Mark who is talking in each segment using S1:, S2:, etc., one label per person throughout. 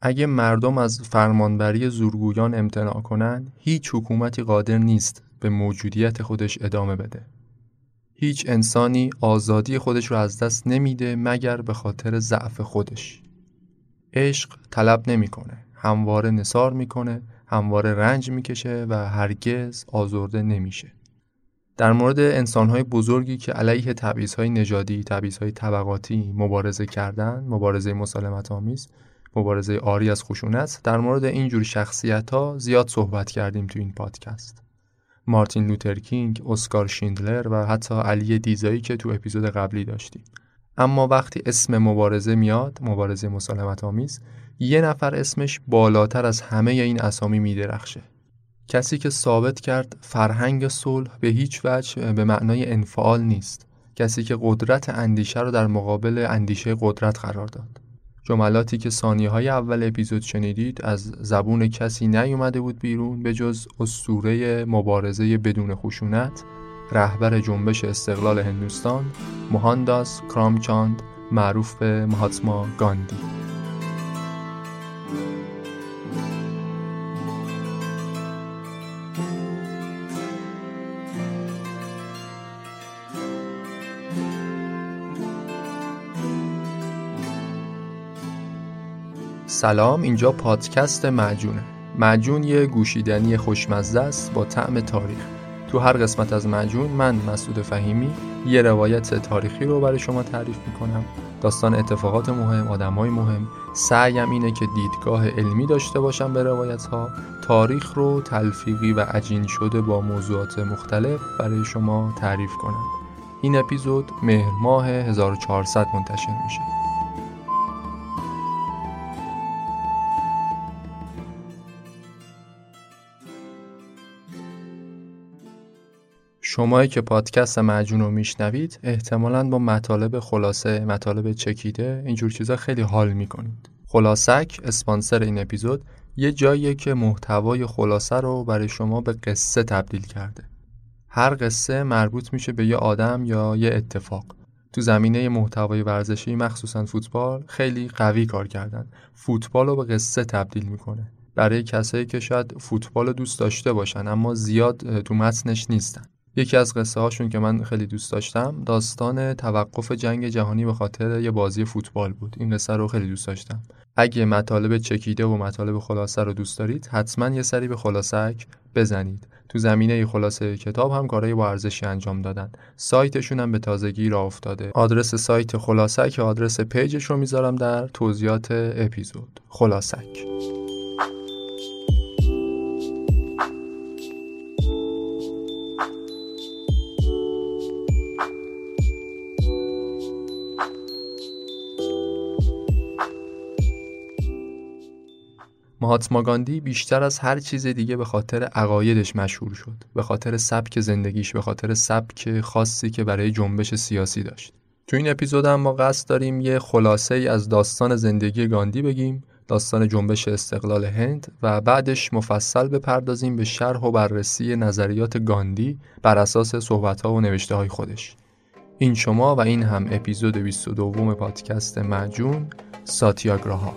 S1: اگه مردم از فرمانبری زورگویان امتناع کنند، هیچ حکومتی قادر نیست به موجودیت خودش ادامه بده. هیچ انسانی آزادی خودش رو از دست نمیده مگر به خاطر ضعف خودش. عشق طلب نمی‌کنه، همواره نصار می‌کنه، همواره رنج می‌کشه و هرگز آزرده نمیشه. در مورد انسانهای بزرگی که علیه تبعیضهای نژادی، تبعیضهای طبقاتی مبارزه کردند، مبارزه مسالمت آمیز، مبارزه آری از خشونت در مورد اینجور شخصیت ها زیاد صحبت کردیم تو این پادکست. مارتین لوترکینگ، اسکار شیندلر و حتی علی دیزایی که تو اپیزود قبلی داشتیم. اما وقتی اسم مبارزه میاد مبارزه مسالمت آمیز یه نفر اسمش بالاتر از همه این اسامی میدرخشه. کسی که ثابت کرد فرهنگ صلح به هیچ وجه به معنای انفعال نیست. کسی که قدرت اندیشه رو در مقابل اندیشه قدرت قرار داد. جملاتی که ثانیه های اول اپیزود شنیدید از زبون کسی نیومده بود بیرون به جز اسطوره مبارزه بدون خشونت رهبر جنبش استقلال هندوستان موهانداس کرامچاند معروف به مهاتما گاندی. سلام اینجا پادکست معجونه. معجون یه گوشیدنی خوشمزه است با طعم تاریخ. تو هر قسمت از معجون من مسعود فهیمی یه روایت تاریخی رو برای شما تعریف می‌کنم. داستان اتفاقات مهم آدمای مهم. سعیم اینه که دیدگاه علمی داشته باشم به روایت ها تاریخ رو تلفیقی و عجین شده با موضوعات مختلف برای شما تعریف کنم. این اپیزود مهر ماه 1400 منتشر میشه. شمایی که پادکست معجون رو میشنوید احتمالا با مطالب خلاصه مطالب چکیده اینجور چیزا خیلی حال می‌کنید. خلاصک اسپانسر این اپیزود یه جاییه که محتوای خلاصه رو برای شما به قصه تبدیل کرده. هر قصه مربوط میشه به یه آدم یا یه اتفاق. تو زمینه محتوای ورزشی مخصوصا فوتبال خیلی قوی کار کردن. فوتبال رو به قصه تبدیل می‌کنه. برای کسایی که شاید فوتبال دوست داشته باشن اما زیاد تو متنش نیستن. یکی از قصه هاشون که من خیلی دوست داشتم داستان توقف جنگ جهانی به خاطر یه بازی فوتبال بود. این قصه رو خیلی دوست داشتم. اگه مطالب چکیده و مطالب خلاصه رو دوست دارید حتما یه سری به خلاصک بزنید. تو زمینه خلاصه کتاب هم کارهای با ارزشی انجام دادن. سایتشون هم به تازگی راه افتاده. آدرس سایت خلاصک آدرس پیجش رو می‌ذارم در توضیحات اپیزود. خلاصک مهاتما گاندی بیشتر از هر چیز دیگه به خاطر عقایدش مشهور شد. به خاطر سبک زندگیش به خاطر سبک خاصی که برای جنبش سیاسی داشت. تو این اپیزود هم ما قصد داریم یه خلاصه ای از داستان زندگی گاندی بگیم داستان جنبش استقلال هند و بعدش مفصل بپردازیم به شرح و بررسی نظریات گاندی بر اساس صحبت‌ها و نوشته های خودش. این شما و این هم اپیزود 22 پادکست مجون ساتیاگراها.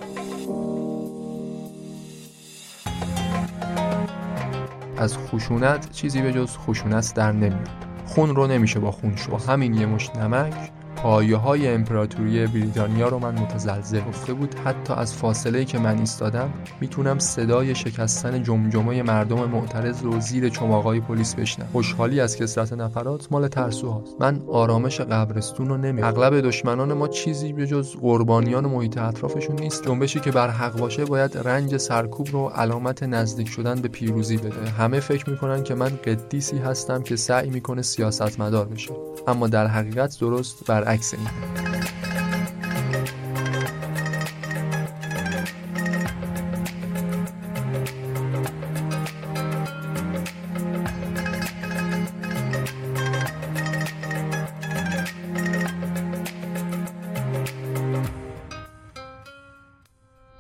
S1: از خشونت چیزی به جز خشونت در نمیاد. خون رو نمیشه با خون شو همین یه مش نمک. پایه های امپراتوری بریتانیا رو من متزلزل گفته بود. حتی از فاصله که من ایستادم می‌تونم صدای شکستن جمجمه مردم معترض رو زیر چماقای پلیس بشنم خوشحالی از کسرت نفرات مال ترسوهاست من آرامش قبرستون رو نمی اغلب دشمنان ما چیزی به جز قربانیان محیط اطرافشون نیست. جنبشی که بر حق باشه باید رنج سرکوب رو علامت نزدیک شدن به پیروزی بده. همه فکر می‌کنن که من قدیسی هستم که سعی می‌کنه سیاستمدار بشه. اما در حقیقت درست بر برعکس این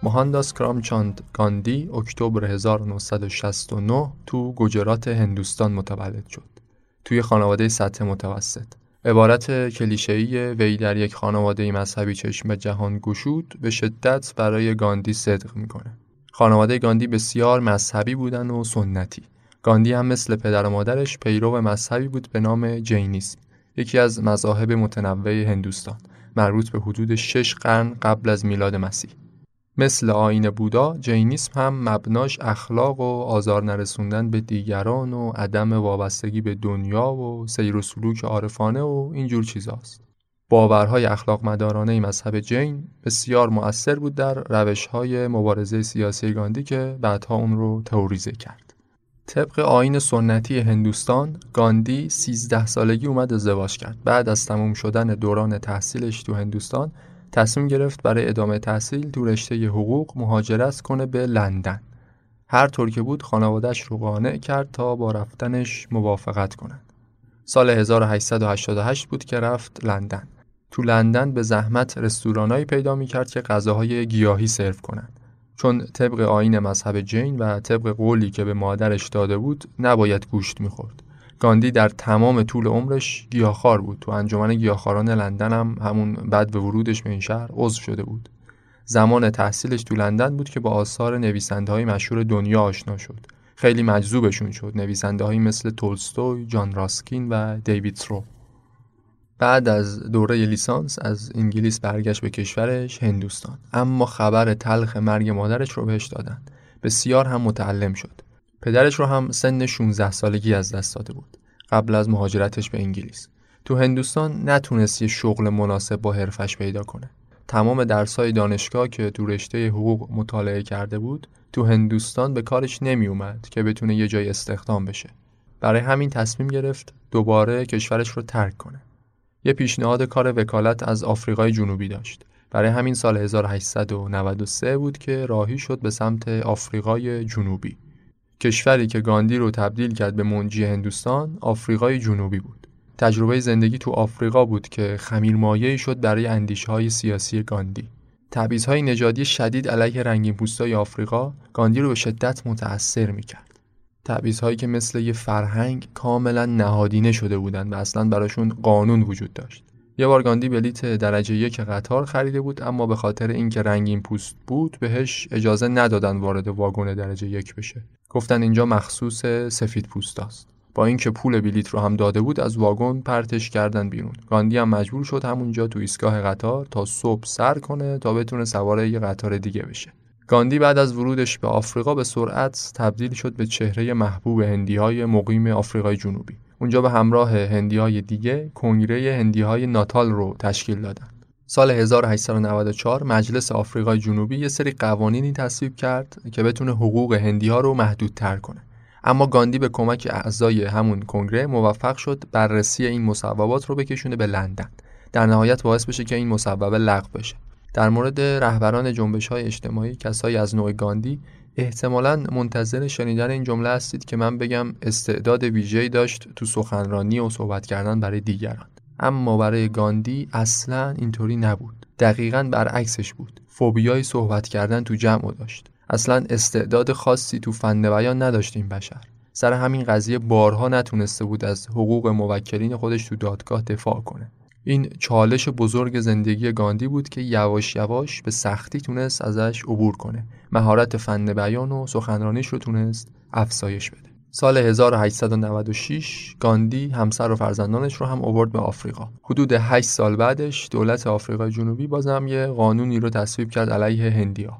S1: مهانداس کرامچاند گاندی اکتبر 1969 تو گجرات هندوستان متولد شد. توی خانواده سطح متوسط. عبارت کلیشه‌ای وی در یک خانواده مذهبی چشم به جهان گشود به شدت برای گاندی صدق می‌کنه. خانواده گاندی بسیار مذهبی بودن و سنتی. گاندی هم مثل پدر و مادرش پیرو مذهبی بود به نام جینیسم یکی از مذاهب متنوع هندوستان مربوط به حدود شش قرن قبل از میلاد مسیح مثل آین بودا جینیسم هم مبناش اخلاق و آزار نرسوندن به دیگران و عدم وابستگی به دنیا و سیر و سلوک عارفانه و اینجور چیزاست. باورهای اخلاق مدارانه مذهب جین بسیار مؤثر بود در روشهای مبارزه سیاسی گاندی که بعدها اون رو تئوریزه کرد. طبق آین سنتی هندوستان گاندی 13 سالگی اومد ازدواج کرد. بعد از تموم شدن دوران تحصیلش تو هندوستان تصمیم گرفت برای ادامه تحصیل تو رشته حقوق مهاجرت کنه به لندن. هر طور که بود خانوادهش رو قانع کرد تا با رفتنش موافقت کنند. سال 1888 بود که رفت لندن. تو لندن به زحمت رستورانایی پیدا می کرد که غذاهای گیاهی سرو کنند. چون طبق آین مذهب جین و طبق قولی که به مادرش داده بود نباید گوشت می‌خورد. گاندی در تمام طول عمرش گیاهخوار بود. تو انجمن گیاهخواران لندن هم همون بعد به ورودش به این شهر عضو شده بود. زمان تحصیلش تو لندن بود که با آثار نویسنده های مشهور دنیا آشنا شد. خیلی مجذوبشون شد. نویسنده مثل تولستوی، جان راسکین و دیوید ترو بعد از دوره لیسانس از انگلیس برگشت به کشورش هندوستان. اما خبر تلخ مرگ مادرش رو بهش دادن. بسیار هم متعلم شد. پدرش رو هم سن 16 سالگی از دست داده بود. قبل از مهاجرتش به انگلیس. تو هندوستان نتونست یه شغل مناسب با حرفش پیدا کنه. تمام درسای دانشگاه که تو رشته حقوق مطالعه کرده بود تو هندوستان به کارش نمی اومد که بتونه یه جای استخدام بشه. برای همین تصمیم گرفت دوباره کشورش رو ترک کنه. یه پیشنهاد کار وکالت از آفریقای جنوبی داشت. برای همین سال 1893 بود که راهی شد به سمت آفریقای جنوبی. کشوری که گاندی رو تبدیل کرد به منجی هندوستان آفریقای جنوبی بود. تجربه زندگی تو آفریقا بود که خمیرمایه‌ای شد برای اندیشه های سیاسی گاندی. تبعیض‌های نژادی شدید علیه رنگین پوستای آفریقا گاندی رو به شدت متأثر می‌کرد. تبعیض‌هایی که مثل یه فرهنگ کاملا نهادینه شده بودند و اصلا براشون قانون وجود داشت. یه بار گاندی بلیت درجه یک قطار خریده بود اما به خاطر اینکه رنگین پوست بود بهش اجازه ندادن وارد واگن درجه یک بشه. گفتن اینجا مخصوص سفید پوستاست با اینکه پول بلیت رو هم داده بود از واگن پرتش کردن بیرون. گاندی هم مجبور شد همونجا تو ایستگاه قطار تا صبح سر کنه تا بتونه سوار یه قطار دیگه بشه. گاندی بعد از ورودش به آفریقا به سرعت تبدیل شد به چهره محبوب هندی های مقیم آفریقای جنوبی. اونجا به همراه هندی های دیگه کنگره هندی های ناتال رو تشکیل دادن. سال 1894 مجلس آفریقای جنوبی یه سری قوانینی تصویب کرد که بتونه حقوق هندی ها رو محدودتر کنه. اما گاندی به کمک اعضای همون کنگره موفق شد بررسی این مصوبات رو بکشونه به لندن. در نهایت باعث بشه که این مصوبه لغو بشه. در مورد رهبران جنبش های اجتماعی کسایی از نوع گاندی احتمالا منتظر شنیدن این جمله هستید که من بگم استعداد ویژه‌ای داشت تو سخنرانی و صحبت کردن برای دیگران. اما برای گاندی اصلا اینطوری نبود. دقیقا برعکسش بود. فوبیای صحبت کردن تو جمع داشت. اصلا استعداد خاصی تو فن بیان نداشت این بشر. سر همین قضیه بارها نتونسته بود از حقوق موکلین خودش تو دادگاه دفاع کنه. این چالش بزرگ زندگی گاندی بود که یواش یواش به سختی تونست ازش عبور کنه. مهارت فن بیان و سخنرانیش رو تونست افزایش بده. سال 1896 گاندی همسر و فرزندانش رو هم آورد به آفریقا. حدود 8 سال بعدش دولت آفریقای جنوبی بازم یه قانونی رو تصویب کرد علیه هندیا.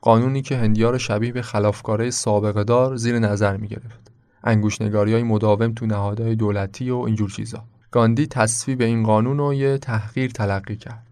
S1: قانونی که هندیا رو شبیه به خلافکاره سابقه دار زیر نظر می گرفت. انگوشنگاری های مداوم تو نهادهای دولتی و اینجور چیزا. گاندی تصویب این قانون رو یه تحقیر تلقی کرد.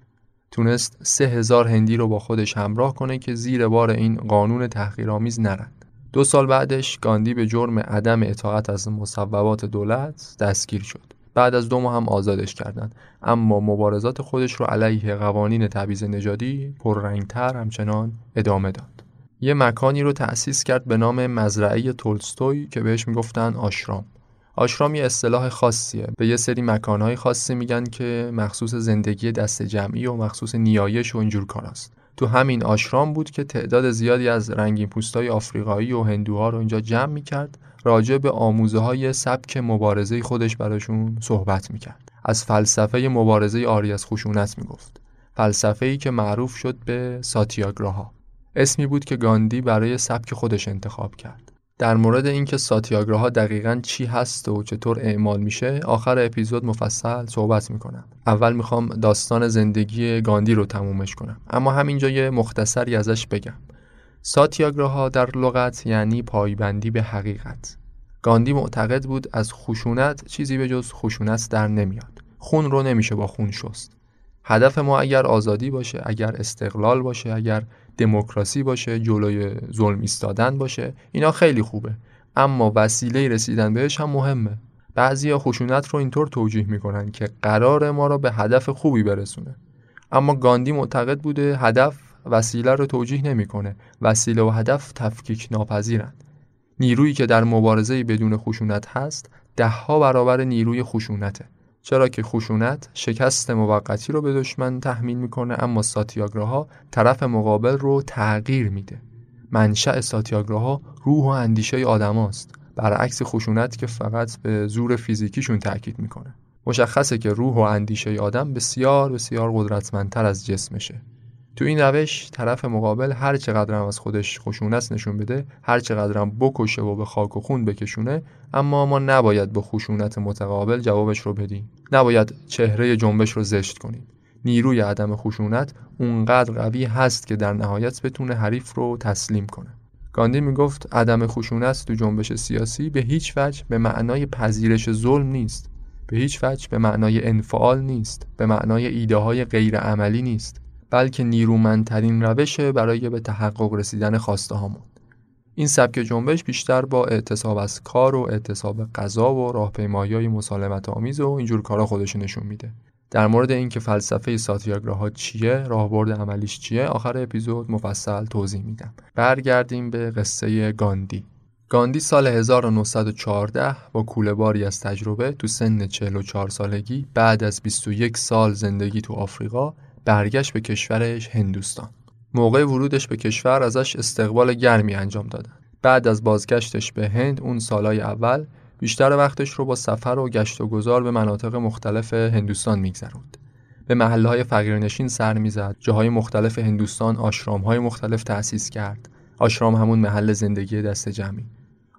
S1: تونست سه هزار هندی رو با خودش همراه کنه که زیر بار این قانون تحقیرآمیز نرند. دو سال بعدش گاندی به جرم عدم اطاعت از مصوبات دولت دستگیر شد. بعد از دو ماه هم آزادش کردند اما مبارزات خودش رو علیه قوانین تبعیض نژادی پررنگتر همچنان ادامه داد. یه مکانی رو تأسیس کرد به نام مزرعه تولستوی که بهش می‌گفتن آشرام. آشرام یه اصطلاح خاصیه به یه سری مکانهای خاصی میگن که مخصوص زندگی دست جمعی و مخصوص نیایش و اینجور کاراست تو همین آشرام بود که تعداد زیادی از رنگین پوستای آفریقایی و هندوها رو اینجا جمع می‌کرد راجع به آموزه های سبک مبارزه خودش براشون صحبت می‌کرد. از فلسفه مبارزه آری از خشونت می‌گفت. فلسفه ای که معروف شد به ساتیاگراها. اسمی بود که گاندی برای سبک خودش انتخاب کرد. در مورد اینکه ساتیاگراها دقیقا چی هست و چطور اعمال میشه آخر اپیزود مفصل صحبت می‌کنم. اول می‌خوام داستان زندگی گاندی رو تمومش کنم. اما همینجا یه مختصری ازش بگم. ساتیاگراها در لغت یعنی پایبندی به حقیقت. گاندی معتقد بود از خشونت چیزی به جز خشونت در نمیاد. خون رو نمیشه با خون شست. هدف ما اگر آزادی باشه اگر استقلال باشه اگر دموکراسی باشه جلوی ظلم ایستادن باشه اینا خیلی خوبه. اما وسیله رسیدن بهش هم مهمه. بعضیا خشونت رو اینطور توجیه می‌کنن که قرار ما را به هدف خوبی برسونه. اما گاندی معتقد بوده هدف وسیله رو توجیه نمی‌کنه. وسیله و هدف تفکیک ناپذیرن نیرویی که در مبارزه بدون خشونت هست دهها برابر نیروی خشونته. چرا که خشونت شکست موقتی رو به دشمن تحمیل می‌کنه اما ساتیاگراها طرف مقابل رو تغییر میده. منشأ ساتیاگراها روح و اندیشه آدماست. برعکس خشونت که فقط به زور فیزیکیشون تاکید می‌کنه. مشخصه که روح و اندیشه آدم بسیار بسیار قدرتمندتر از جسمشه. تو این روش طرف مقابل هر چقدر هم از خودش خشونت نشون بده هر چقدر هم بکشه و به خاک و خون بکشونه اما ما نباید به خشونت متقابل جوابش رو بدیم. نباید چهره جنبش رو زشت کنیم. نیروی عدم خشونت اونقدر قوی هست که در نهایت بتونه حریف رو تسلیم کنه. گاندی می‌گفت عدم خشونت تو جنبش سیاسی به هیچ وجه به معنای پذیرش ظلم نیست. به هیچ وجه به معنای انفعال نیست. به معنای ایده های غیر عملی نیست. بلکه نیرومندترین روشه برای به تحقق رسیدن خواسته هامون. این سبک جنبش بیشتر با اعتصاب از کار و اعتصاب غذا و راهپیمایی های مسالمت آمیز و اینجور کارا خودش نشون میده. در مورد اینکه فلسفه ساتیاگراها چیه راهبرد عملیش چیه آخر اپیزود مفصل توضیح میدم. برگردیم به قصه گاندی. گاندی سال 1914 با کوله باری از تجربه تو سن 44 سالگی بعد از 21 سال زندگی تو آفریقا برگشت به کشورش هندوستان. موقع ورودش به کشور ازش استقبال گرمی انجام دادن. بعد از بازگشتش به هند اون سالای اول بیشتر وقتش رو با سفر و گشت و گذار به مناطق مختلف هندوستان میگذروند. به محله های فقیرنشین سر می‌زد جاهای مختلف هندوستان آشرام های مختلف تأسیس کرد. آشرام همون محل زندگی دست جمعی.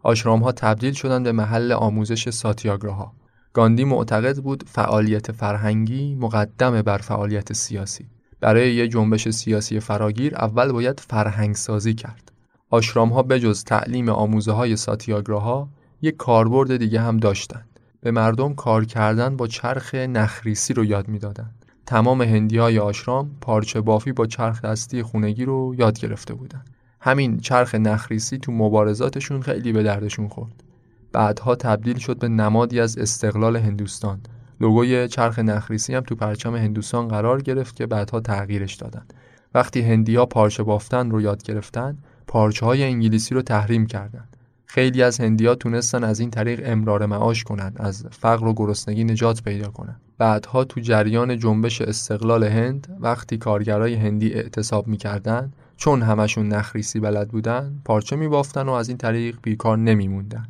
S1: آشرام ها تبدیل شدن به محل آموزش ساتیاگراها. گاندی معتقد بود فعالیت فرهنگی مقدم بر فعالیت سیاسی. برای یه جنبش سیاسی فراگیر اول باید فرهنگ سازی کرد. آشرام ها بجز تعلیم آموزه های ساتیاگراها یک کاربرد دیگه هم داشتند. به مردم کار کردن با چرخ نخریسی رو یاد می‌دادند. تمام هندی های آشرام پارچه بافی با چرخ دستی خونگی رو یاد گرفته بودند. همین چرخ نخریسی تو مبارزاتشون خیلی به دردشون خورد. بعدها تبدیل شد به نمادی از استقلال هندوستان. لوگوی چرخ نخریسی هم تو پرچم هندوستان قرار گرفت که بعدها تغییرش دادن. وقتی هندیا پارچه بافتن رو یاد گرفتن پارچه های انگلیسی رو تحریم کردند خیلی از هندیا تونستن از این طریق امرار معاش کنند از فقر و گرسنگی نجات پیدا کنند بعدها تو جریان جنبش استقلال هند وقتی کارگرای هندی اعتصاب می‌کردن چون همشون نخریسی بلد بودن پارچه میبافتن و از این طریق بیکار نمیموندن.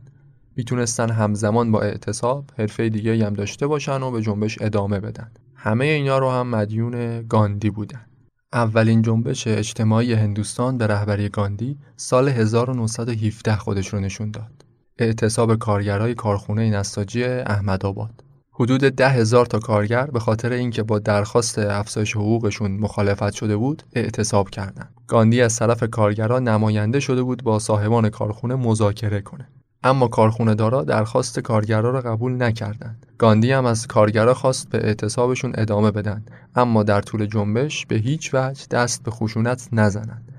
S1: می‌تونستن همزمان با اعتصاب حرفه دیگه هم داشته باشن و به جنبش ادامه بدن همه اینا رو هم مدیون گاندی بودن اولین جنبش اجتماعی هندوستان به رهبری گاندی سال 1917 خودش رو نشون داد. اعتصاب کارگرای کارخونه نساجی احمدآباد. حدود ده هزار تا کارگر به خاطر اینکه با درخواست افزایش حقوقشون مخالفت شده بود اعتصاب کردند. گاندی از طرف کارگران نماینده شده بود با صاحبان کارخونه مذاکره کنه. اما کارخونه دارا درخواست کارگرا را قبول نکردند. گاندی هم از کارگرا خواست به اعتصابشون ادامه بدن اما در طول جنبش به هیچ وجه دست به خشونت نزنند.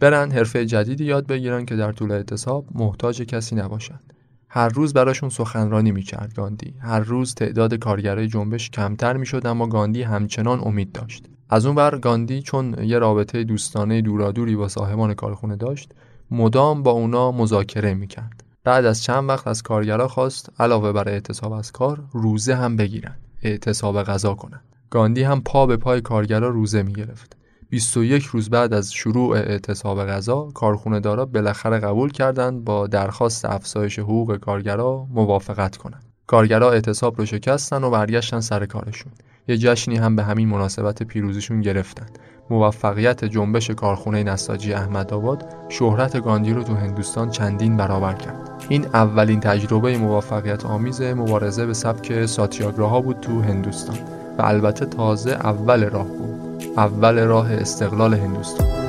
S1: برن حرفه جدیدی یاد بگیرن که در طول اعتصاب محتاج کسی نباشند. هر روز براشون سخنرانی می‌کرد گاندی. هر روز تعداد کارگرای جنبش کمتر می‌شد اما گاندی همچنان امید داشت. از اون بر گاندی چون یه رابطه دوستانه دورادوری با صاحبان کارخونه داشت مدام با اونا مذاکره می‌کرد. بعد از چند وقت از کارگرا خواست علاوه بر اعتصاب از کار روزه هم بگیرن اعتصاب غذا کنند. گاندی هم پا به پای کارگرا روزه می گرفت. 21 روز بعد از شروع اعتصاب غذا کارخونه دارا بالاخره قبول کردند با درخواست افزایش حقوق کارگرا موافقت کنند کارگرا اعتصاب رو شکستن و برگشتن سر کارشون. یه جشنی هم به همین مناسبت پیروزیشون گرفتن. موفقیت جنبش کارخونه نساجی احمدآباد شهرت گاندی رو تو هندوستان چندین برابر کرد. این اولین تجربه موفقیت آمیز مبارزه به سبک ساتیاگراها بود تو هندوستان و البته تازه اول راه بود اول راه استقلال هندوستان.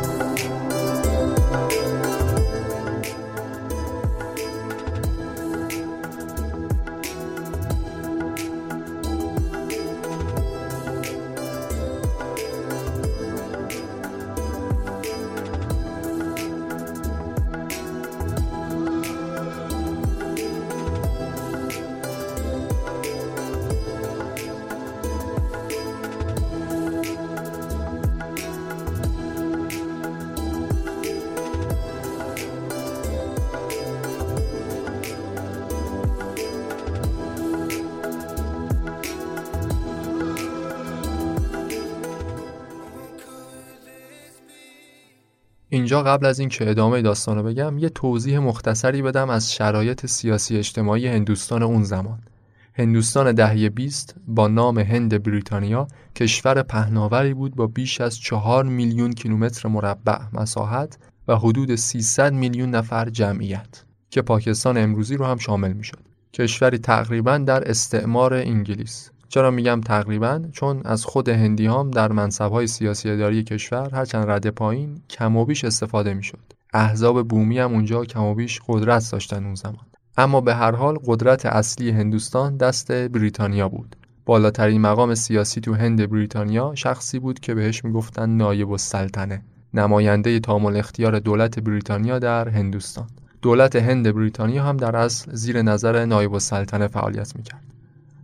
S1: اینجا قبل از اینکه ادامه داستان رو بگم یه توضیح مختصری بدم از شرایط سیاسی اجتماعی هندوستان اون زمان هندوستان دهه 20 با نام هند بریتانیا کشور پهناوری بود با بیش از چهار میلیون کیلومتر مربع مساحت و حدود 300 میلیون نفر جمعیت که پاکستان امروزی رو هم شامل می شد. کشوری تقریبا در استعمار انگلیس چرا میگم تقریبا؟ چون از خود هندی هم در منصبهای سیاسی اداری کشور هرچند رده پایین کم و بیش استفاده می‌شد. احزاب بومی هم اونجا کم و بیش قدرت داشتن اون زمان. اما به هر حال قدرت اصلی هندوستان دست بریتانیا بود. بالاترین مقام سیاسی تو هند بریتانیا شخصی بود که بهش می‌گفتن نایب السلطنه نماینده تامل اختیار دولت بریتانیا در هندوستان. دولت هند بریتانیا هم در اصل زیر نظر نایب السلطنه فعالیت می‌کرد.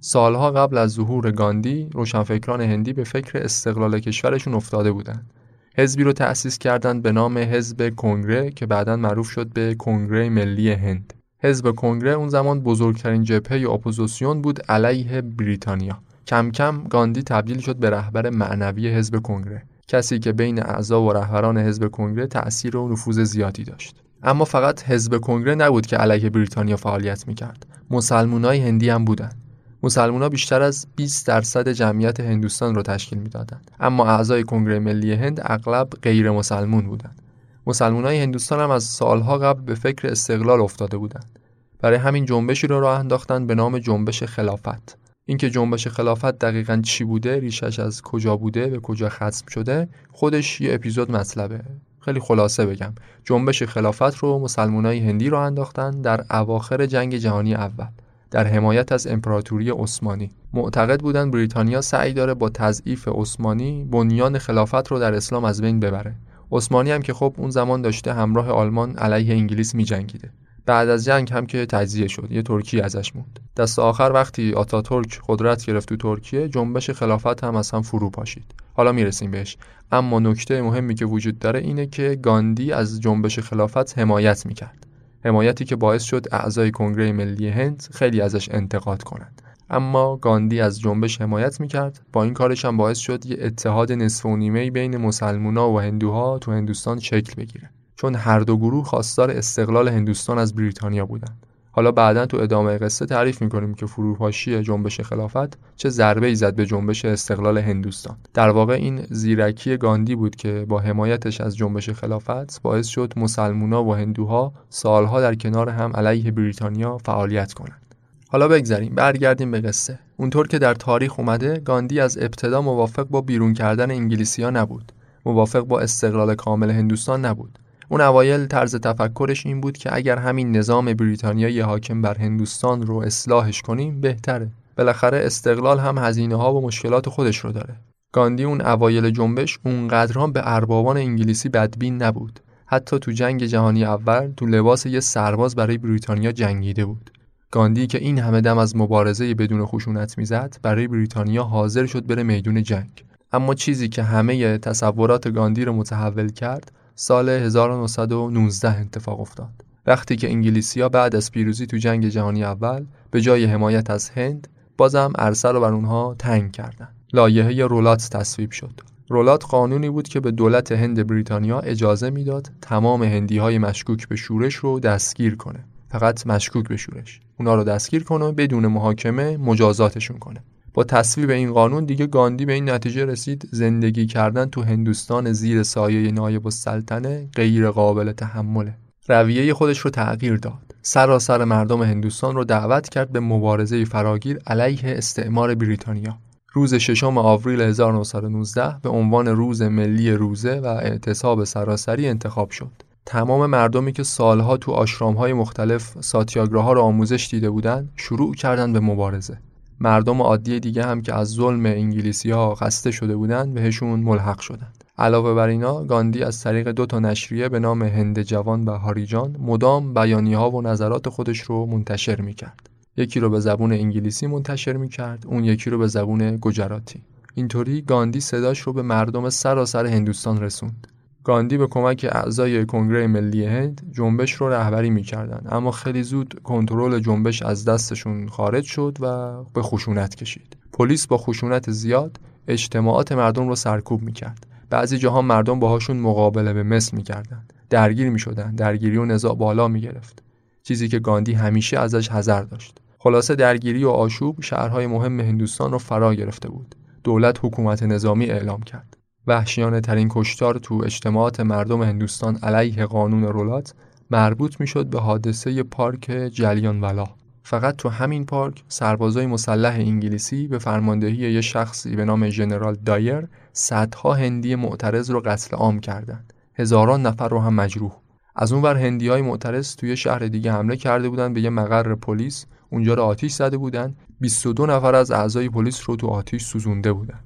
S1: سالها قبل از ظهور گاندی روشنفکران هندی به فکر استقلال کشورشون افتاده بودند. حزبی رو تأسیس کردند به نام حزب کنگره که بعدا معروف شد به کنگره ملی هند. حزب کنگره اون زمان بزرگترین جبهه اپوزیسیون بود علیه بریتانیا. کم کم گاندی تبدیل شد به رهبر معنوی حزب کنگره. کسی که بین اعضا و رهبران حزب کنگره تأثیر و نفوذ زیادی داشت. اما فقط حزب کنگره نبود که علیه بریتانیا فعالیت می‌کرد. مسلمانای هندی هم بودند. مسلمان بیشتر از 20 درصد جمعیت هندوستان را تشکیل می‌دادند. اما اعضای کنگره ملی هند اغلب غیر مسلمون بودند. مسلمان های هندوستان هم از سالها قبل به فکر استقلال افتاده بودند. برای همین جنبشی را راه انداختند به نام جنبش خلافت. اینکه جنبش خلافت دقیقا چی بوده ریشش از کجا بوده به کجا ختم شده خودش یه اپیزود مطلبه. خیلی خلاصه بگم. جنبش خلافت رو مسلمانای هندی رو انداختن در اواخر جنگ جهانی اول. در حمایت از امپراتوری عثمانی. معتقد بودند بریتانیا سعی داره با تضعیف عثمانی بنیان خلافت رو در اسلام از بین ببره. عثمانی هم که خب اون زمان داشته همراه آلمان علیه انگلیس می جنگیده. بعد از جنگ هم که تجزیه شد یه ترکی ازش موند. دست آخر وقتی ترک قدرت گرفت تو ترکیه جنبش خلافت هم از هم فرو پاشید. حالا می‌رسیم بهش. اما نکته مهمی که وجود داره اینه که گاندی از جنبش خلافت حمایت می‌کرد. حمایتی که باعث شد اعضای کنگره ملی هند خیلی ازش انتقاد کنند. اما گاندی از جنبش حمایت می‌کرد. با این کارش هم باعث شد یه اتحاد نصف و نیمه بین مسلمونا و هندوها تو هندوستان شکل بگیره. چون هر دو گروه خواستار استقلال هندوستان از بریتانیا بودند. حالا بعدا تو ادامه قصه تعریف می‌کنیم که فروپاشی جنبش خلافت چه ضربه ای زد به جنبش استقلال هندوستان. در واقع این زیرکی گاندی بود که با حمایتش از جنبش خلافت باعث شد مسلمونا و هندوها سالها در کنار هم علیه بریتانیا فعالیت کنند. حالا بگذریم برگردیم به قصه. اونطور که در تاریخ اومده گاندی از ابتدا موافق با بیرون کردن انگلیسیا نبود. موافق با استقلال کامل هندوستان نبود. اون اوایل طرز تفکرش این بود که اگر همین نظام بریتانیایی حاکم بر هندوستان رو اصلاحش کنیم بهتره. بالاخره استقلال هم هزینه ها و مشکلات خودش رو داره. گاندی اون اوایل جنبش اونقدر به اربابان انگلیسی بدبین نبود. حتی تو جنگ جهانی اول تو لباس یه سرباز برای بریتانیا جنگیده بود. گاندی که این همه دم از مبارزه بدون خشونت می‌زد برای بریتانیا حاضر شد بره میدون جنگ. اما چیزی که همه تصورات گاندی رو متحول کرد سال 1919 اتفاق افتاد. وقتی که انگلیسیا بعد از پیروزی تو جنگ جهانی اول به جای حمایت از هند بازم عرصه رو بر اونها تنگ کردن. لایحه رولات تصویب شد. رولات قانونی بود که به دولت هند بریتانیا اجازه می‌داد تمام هندی های مشکوک به شورش رو دستگیر کنه. فقط مشکوک به شورش. اونا رو دستگیر کنه بدون محاکمه مجازاتشون کنه. با تصویب این قانون دیگه گاندی به این نتیجه رسید زندگی کردن تو هندوستان زیر سایه نایب السلطنه غیر قابل تحمله. رویه خودش رو تغییر داد. سراسر مردم هندوستان رو دعوت کرد به مبارزه فراگیر علیه استعمار بریتانیا. روز ششم آوریل 1919 به عنوان روز ملی روزه و اعتصاب سراسری انتخاب شد. تمام مردمی که سالها تو آشرامهای مختلف ساتیاگراها را آموزش دیده بودند شروع کردند به مبارزه. مردم عادی دیگه هم که از ظلم انگلیسی ها خسته شده بودند بهشون ملحق شدند علاوه بر اینا گاندی از طریق دو تا نشریه به نام هند جوان و هاریجان مدام بیانیه ها و نظرات خودش رو منتشر می‌کرد. یکی رو به زبون انگلیسی منتشر می‌کرد اون یکی رو به زبون گجراتی. اینطوری گاندی صداش رو به مردم سراسر هندوستان رسوند. گاندی به کمک اعضای کنگره ملی هند جنبش رو رهبری می‌کردند اما خیلی زود کنترل جنبش از دستشون خارج شد و به خشونت کشید. پلیس با خشونت زیاد اجتماعات مردم رو سرکوب می‌کرد. بعضی جاها مردم باهاشون مقابله به مثل می‌کردند درگیر می‌شدند درگیری و نزاع بالا می‌گرفت. چیزی که گاندی همیشه ازش حذر داشت. خلاصه درگیری و آشوب شهرهای مهم هندوستان رو فرا گرفته بود. دولت حکومت نظامی اعلام کرد. وحشیانه ترین کشتار تو اجتماعات مردم هندوستان علیه قانون رولات مربوط می‌شد به حادثه پارک جلیان ولا فقط تو همین پارک سربازای مسلح انگلیسی به فرماندهی یه شخصی به نام ژنرال دایر صدها هندی معترض رو قتل عام کردند. هزاران نفر رو هم مجروح. از اون ور هندی های معترض توی شهر دیگه حمله کرده بودن به یه مقر پلیس. اونجا رو آتیش زده بودن 22 نفر از اعضای پلیس رو تو آتیش سوزونده بودن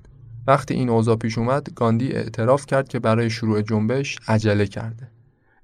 S1: وقتی این اوضاع پیش اومد گاندی اعتراف کرد که برای شروع جنبش عجله کرده.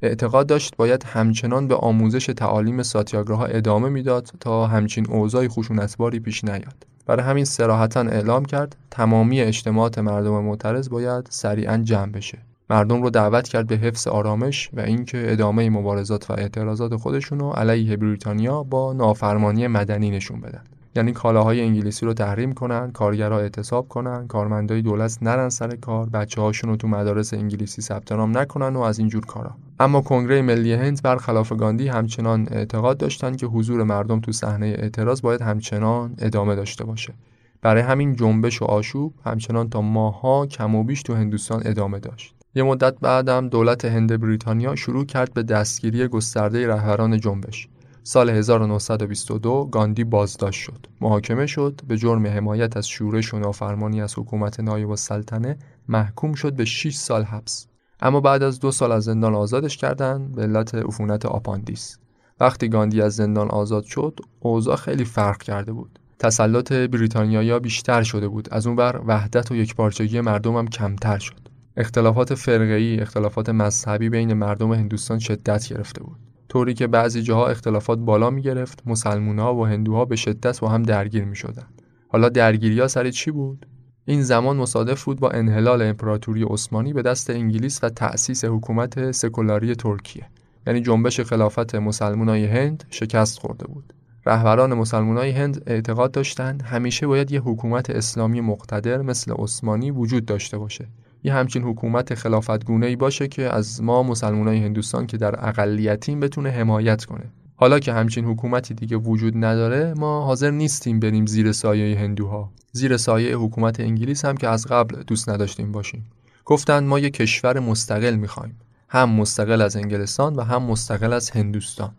S1: اعتقاد داشت باید همچنان به آموزش تعالیم ساتیاگراها ادامه می‌داد تا همچین اوضاعی خشونتباری پیش نیاد. برای همین سراحتا اعلام کرد تمامی اجتماعات مردم معترض باید سریعا جمع بشه. مردم رو دعوت کرد به حفظ آرامش و اینکه ادامه مبارزات و اعتراضات خودشون رو علیه بریتانیا با نافرمانی مدنی نشون بدن. یعنی کالاهای انگلیسی رو تحریم کنن کارگرها اعتصاب کنن کارمندای دولت نرن سر کار بچه هاشون رو تو مدارس انگلیسی ثبت نام نکنن و از اینجور کارا. اما کنگره ملی هند برخلاف گاندی همچنان اعتقاد داشتن که حضور مردم تو صحنه اعتراض باید همچنان ادامه داشته باشه. برای همین جنبش و آشوب همچنان تا ماها کم و بیش تو هندوستان ادامه داشت. یه مدت بعدم دولت هند بریتانیا شروع کرد به دستگیری گسترده رهبران جنبش. سال 1922 گاندی بازداشت شد. محاکمه شد به جرم حمایت از شورش و نافرمانی از حکومت نایب السلطنه محکوم شد به 6 سال حبس. اما بعد از دو سال از زندان آزادش کردند به علت عفونت آپاندیس. وقتی گاندی از زندان آزاد شد اوضاع خیلی فرق کرده بود. تسلط بریتانیایی بیشتر شده بود. از اون بر وحدت و یکپارچگی مردم هم کمتر شد. اختلافات فرقه‌ای اختلافات مذهبی بین مردم هندوستان شدت گرفته بود. طوری که بعضی جاها اختلافات بالا می گرفت مسلمونا و هندوها به شدت با هم درگیر می شدن. حالا درگیری ها سر چی بود؟ این زمان مصادف بود با انحلال امپراتوری عثمانی به دست انگلیس و تأسیس حکومت سکولاری ترکیه یعنی جنبش خلافت مسلمانای هند شکست خورده بود رهبران مسلمانای هند اعتقاد داشتند همیشه باید یه حکومت اسلامی مقتدر مثل عثمانی وجود داشته باشه یه همچین حکومت خلافتگونه ای باشه که از ما مسلمانای هندوستان که در اقلیتیم بتونه حمایت کنه. حالا که همچین حکومتی دیگه وجود نداره ما حاضر نیستیم بریم زیر سایه هندوها. زیر سایه حکومت انگلیس هم که از قبل دوست نداشتیم باشیم. گفتند ما یه کشور مستقل می‌خوایم. هم مستقل از انگلستان و هم مستقل از هندوستان.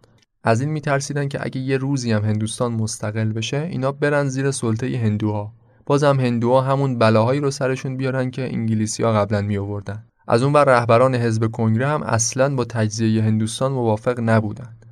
S1: از این میترسیدن که اگه یه روزی هم هندوستان مستقل بشه اینا برن زیر سلطه هندوها. بازم هندوها همون بلاهایی رو سرشون بیارن که انگلیسی ها قبلا می آوردن از اون بر رهبران حزب کنگره هم اصلا با تجزیه هندوستان موافق نبودند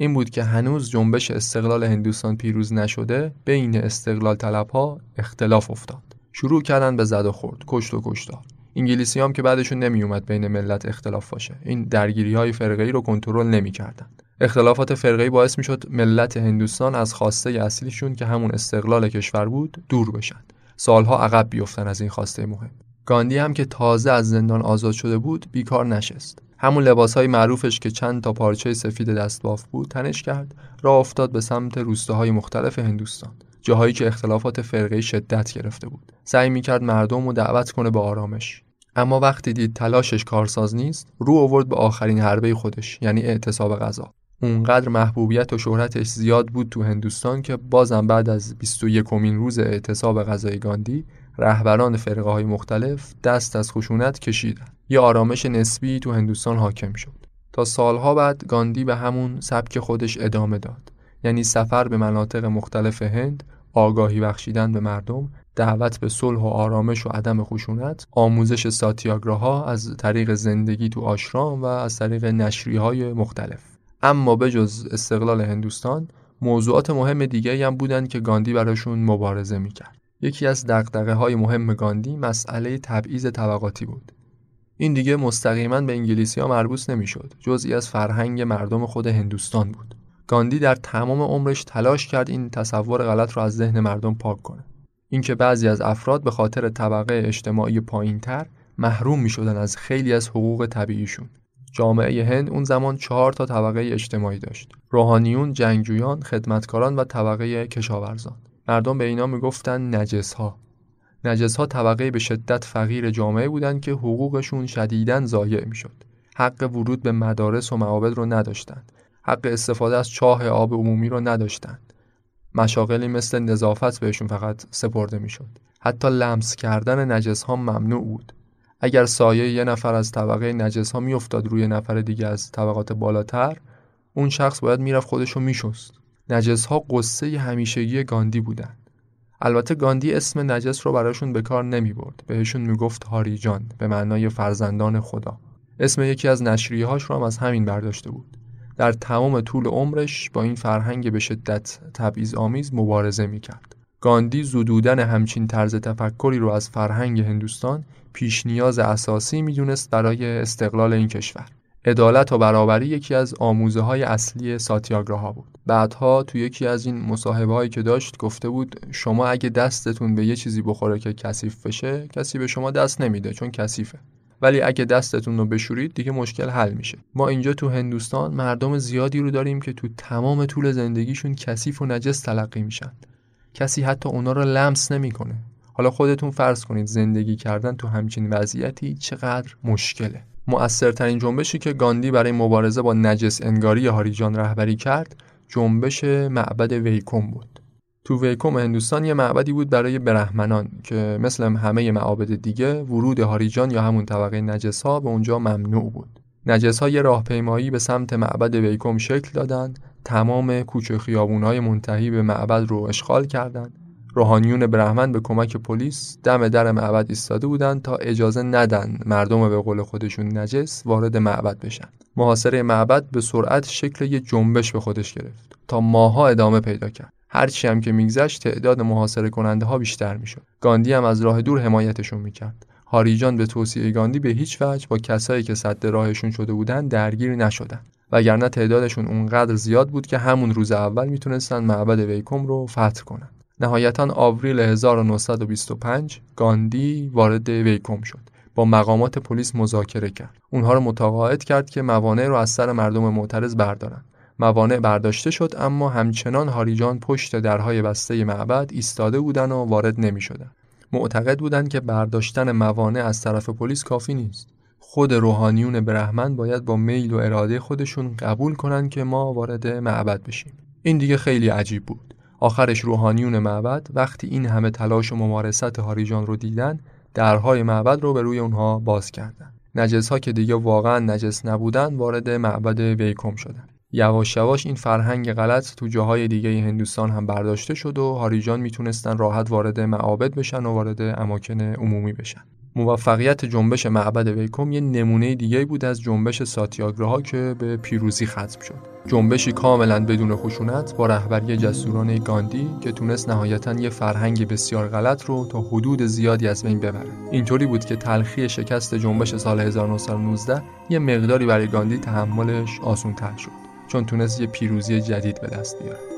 S1: این بود که هنوز جنبش استقلال هندوستان پیروز نشده بین استقلال طلب ها اختلاف افتاد. شروع کردن به زد و خورد کشت و کشتار. انگلیسی هم که بعدشون نمی اومد بین ملت اختلاف باشه. این درگیری های فرقه رو کنترل نمی‌کردن. اختلافات فرقه‌ای باعث می‌شد ملت هندوستان از خواسته اصلیشون که همون استقلال کشور بود دور بشن. سالها عقب بیفتن از این خواسته مهم. گاندی هم که تازه از زندان آزاد شده بود بیکار نشست. همون لباسهای معروفش که چند تا پارچه سفید دستباف بود تنش کرد راه افتاد به سمت روستاهای مختلف هندوستان. جاهایی که اختلافات فرقه‌ای شدت گرفته بود. سعی می‌کرد مردم رو دعوت کنه به آرامش. اما وقتی دید تلاشش کارساز نیست رو آورد به آخرین حربه خودش یعنی اعتصاب غذا. اونقدر محبوبیت و شهرتش زیاد بود تو هندوستان که بازم بعد از 21 کمین روز اعتصاب غذای گاندی رهبران فرقه های مختلف دست از خشونت کشیدن. یه آرامش نسبی تو هندوستان حاکم شد. تا سالها بعد گاندی به همون سبک خودش ادامه داد. یعنی سفر به مناطق مختلف هند آگاهی بخشیدن به مردم دعوت به صلح و آرامش و عدم خشونت آموزش ساتیاگراها از طریق زندگی تو آشرام و از طریق نشری های مختلف. اما به جز استقلال هندوستان موضوعات مهم دیگه هم بودن که گاندی براشون مبارزه می‌کرد. یکی از دقدقه های مهم گاندی مسئله تبعیض طبقاتی بود. این دیگه مستقیما به انگلیسی ها مربوط نمی‌شد. جزئی از فرهنگ مردم خود هندوستان بود. گاندی در تمام عمرش تلاش کرد این تصور غلط رو از ذهن مردم پاک کنه. اینکه بعضی از افراد به خاطر طبقه اجتماعی پایینتر محروم می شدن از خیلی از حقوق طبیعیشون جامعه هند اون زمان چهار تا طبقه اجتماعی داشت. روحانیون، جنگجویان، خدمتکاران و طبقه کشاورزان. مردم به اینا می‌گفتن نجس ها نجس ها طبقه به شدت فقیر جامعه بودند که حقوقشون شدیداً ضایع می‌شد. حق ورود به مدارس و معابد رو نداشتند. حق استفاده از چاه آب عمومی رو نداشتند. مشاغلی مثل نظافت بهشون فقط سپرده می‌شد. حتی لمس کردن نجس ها ممنوع بود. اگر سایه یه نفر از طبقه نجس ها میافتاد روی نفر دیگه از طبقات بالاتر اون شخص باید می‌رفت خودش رو میشست. نجس ها قصه همیشگی گاندی بودن. البته گاندی اسم نجس رو براشون به کار نمی برد بهشون می‌گفت هاریجان به معنای فرزندان خدا. اسم یکی از نشریهاش رو هم از همین برداشته بود. در تمام طول عمرش با این فرهنگ به شدت تبعیض آمیز مبارزه می‌کرد. گاندی زدودن همچین طرز تفکری رو از فرهنگ هندوستان پیش نیاز اساسی می‌دونست برای استقلال این کشور. عدالت و برابری یکی از آموزه های اصلی ساتیاگراها بود. بعدها تو یکی از این مصاحبه هایی که داشت گفته بود شما اگه دستتون به یه چیزی بخوره که کثیف بشه کسی به شما دست نمیده چون کثیفه. ولی اگه دستتون رو بشورید دیگه مشکل حل میشه ما اینجا تو هندوستان مردم زیادی رو داریم که تو تمام طول زندگیشون کثیف و نجس تلقی میشن کسی حتی اونا رو لمس نمی‌کنه. حالا خودتون فرض کنید زندگی کردن تو همچین وضعیتی چقدر مشکله. مؤثرترین جنبشی که گاندی برای مبارزه با نجس انگاری هاریجان رهبری کرد جنبش معبد ویکوم بود. تو ویکوم هندوستان یه معبدی بود برای برهمنان که مثل همه معابد دیگه ورود هاریجان یا همون طبقه نجس ها به اونجا ممنوع بود. نجس ها یه راهپیمایی به سمت معبد ویکوم شکل دادند تمام کوچه خیابون های منتهی به معبد رو اشغال کردند. روحانیون برهمن به کمک پلیس دم در معبد ایستاده بودند تا اجازه ندن مردم به قول خودشون نجس وارد معبد بشن. محاصره معبد به سرعت شکل یه جنبش به خودش گرفت تا ماها ادامه پیدا کرد. هرچی هم که میگذشت تعداد محاصره کننده ها بیشتر می‌شد. گاندی هم از راه دور حمایتشون می‌کرد. هاریجان به توصیه گاندی به هیچ وجه با کسایی که صد راهشون شده بودن درگیر نشدن. وگرنه تعدادشون اونقدر زیاد بود که همون روز اول می‌تونستن معبد ویکوم رو فتح کنن نهایتا آوریل 1925 گاندی وارد ویکوم شد با مقامات پلیس مذاکره کرد اونها رو متقاعد کرد که موانع رو از سر مردم معترض بردارن موانع برداشته شد اما همچنان هاریجان پشت درهای بسته معبد ایستاده بودن و وارد نمی. معتقد بودند که برداشتن موانع از طرف پلیس کافی نیست. خود روحانیون برهمن باید با میل و اراده خودشون قبول کنن که ما وارد معبد بشیم. این دیگه خیلی عجیب بود. آخرش روحانیون معبد وقتی این همه تلاش و ممارست هاریجان رو دیدن درهای معبد رو به روی اونها باز کردن. نجس ها که دیگه واقعا نجس نبودن وارد معبد ویکوم شدن. یواش یواش این فرهنگ غلط تو جاهای دیگه هندوستان هم برداشته شد و هاریجان می‌تونستن راحت وارد معابد بشن و وارد اماکن عمومی بشن. موفقیت جنبش معبد ویکوم یه نمونه دیگه بود از جنبش ساتیاگراها که به پیروزی ختم شد. جنبشی کاملا بدون خشونت با رهبری جسورانه گاندی که تونست نهایتا یه فرهنگ بسیار غلط رو تا حدود زیادی از بین ببره. اینطوری بود که تلخی شکست جنبش سال 1919 یه مقداری برای گاندی تحملش آسون تر شد. چون تونست یه پیروزی جدید به دست بیاره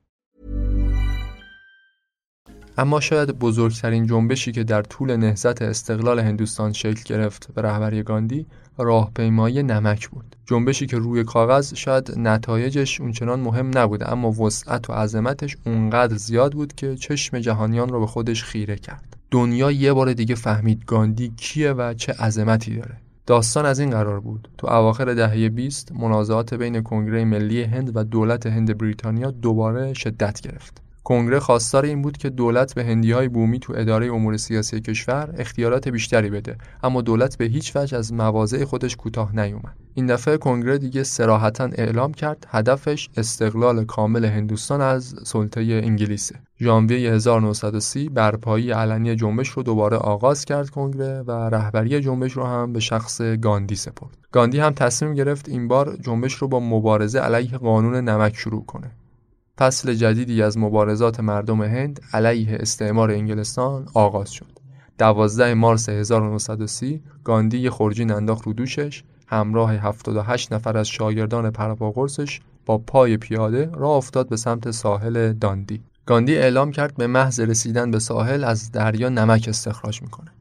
S1: اما شاید بزرگترین جنبشی که در طول نهضت استقلال هندوستان شکل گرفت به رهبری گاندی راهپیمایی نمک بود. جنبشی که روی کاغذ شاید نتایجش اونچنان مهم نبوده اما وسعت و عظمتش اونقدر زیاد بود که چشم جهانیان رو به خودش خیره کرد. دنیا یه بار دیگه فهمید گاندی کیه و چه عظمتی داره. داستان از این قرار بود. تو اواخر دهه 20 منازعات بین کنگره ملی هند و دولت هند بریتانیا دوباره شدت گرفت. کنگره خواستار این بود که دولت به هندی های بومی تو اداره امور سیاسی کشور اختیارات بیشتری بده اما دولت به هیچ وجه از مواضع خودش کوتاه نیومد. این دفعه کنگره دیگه سراحتا اعلام کرد هدفش استقلال کامل هندوستان از سلطه انگلیسه ژانویه 1930 برپایی علنی جنبش رو دوباره آغاز کرد کنگره و رهبری جنبش رو هم به شخص گاندی سپرد. گاندی هم تصمیم گرفت این بار جنبش رو با مبارزه علیه قانون نمک شروع کنه. فصل جدیدی از مبارزات مردم هند علیه استعمار انگلستان آغاز شد. 12 مارس 1930 گاندی خورجین انداخت رو دوشش همراه 78 نفر از شاگردان پرپاقرسش با پای پیاده راه افتاد به سمت ساحل داندی. گاندی اعلام کرد به محض رسیدن به ساحل از دریا نمک استخراج می‌کنه.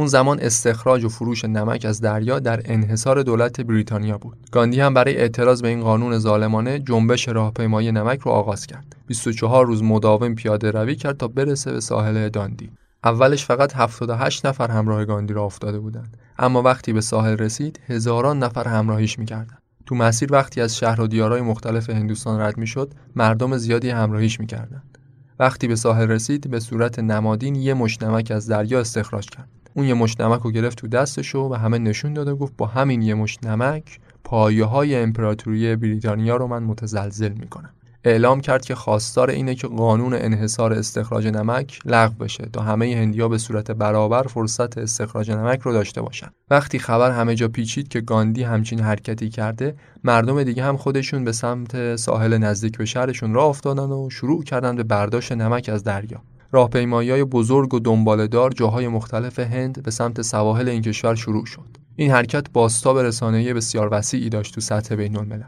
S1: اون زمان استخراج و فروش نمک از دریا در انحصار دولت بریتانیا بود. گاندی هم برای اعتراض به این قانون ظالمانه جنبش راهپیمایی نمک رو آغاز کرد. 24 روز مداوم پیاده روی کرد تا برسه به ساحل داندی. اولش فقط 78 نفر همراه گاندی را افتاده بودند اما وقتی به ساحل رسید هزاران نفر همراهیش می‌کردند تو مسیر وقتی از شهر و دیارهای مختلف هندوستان رد می‌شد مردم زیادی همراهیش می‌کردند وقتی به ساحل رسید به صورت نمادین یه مش نمک از دریا استخراج کرد اون یه مش نمک رو گرفت تو دستش و همه نشون داده گفت با همین یه مش نمک پایه های امپراتوری بریتانیا رو من متزلزل می‌کنم. اعلام کرد که خواستار اینه که قانون انحصار استخراج نمک لغو بشه تا همه هندیا به صورت برابر فرصت استخراج نمک رو داشته باشن. وقتی خبر همه جا پیچید که گاندی همچین حرکتی کرده مردم دیگه هم خودشون به سمت ساحل نزدیک به شهرشون راه افتادن و شروع کردن به برداشت نمک از دریا. راهپیمایی بزرگ و دنبالدار جاهای مختلف هند به سمت سواحل این کشور شروع شد. این حرکت باستاب رسانه‌ای بسیار وسیعی داشت تو سطح بین الملل.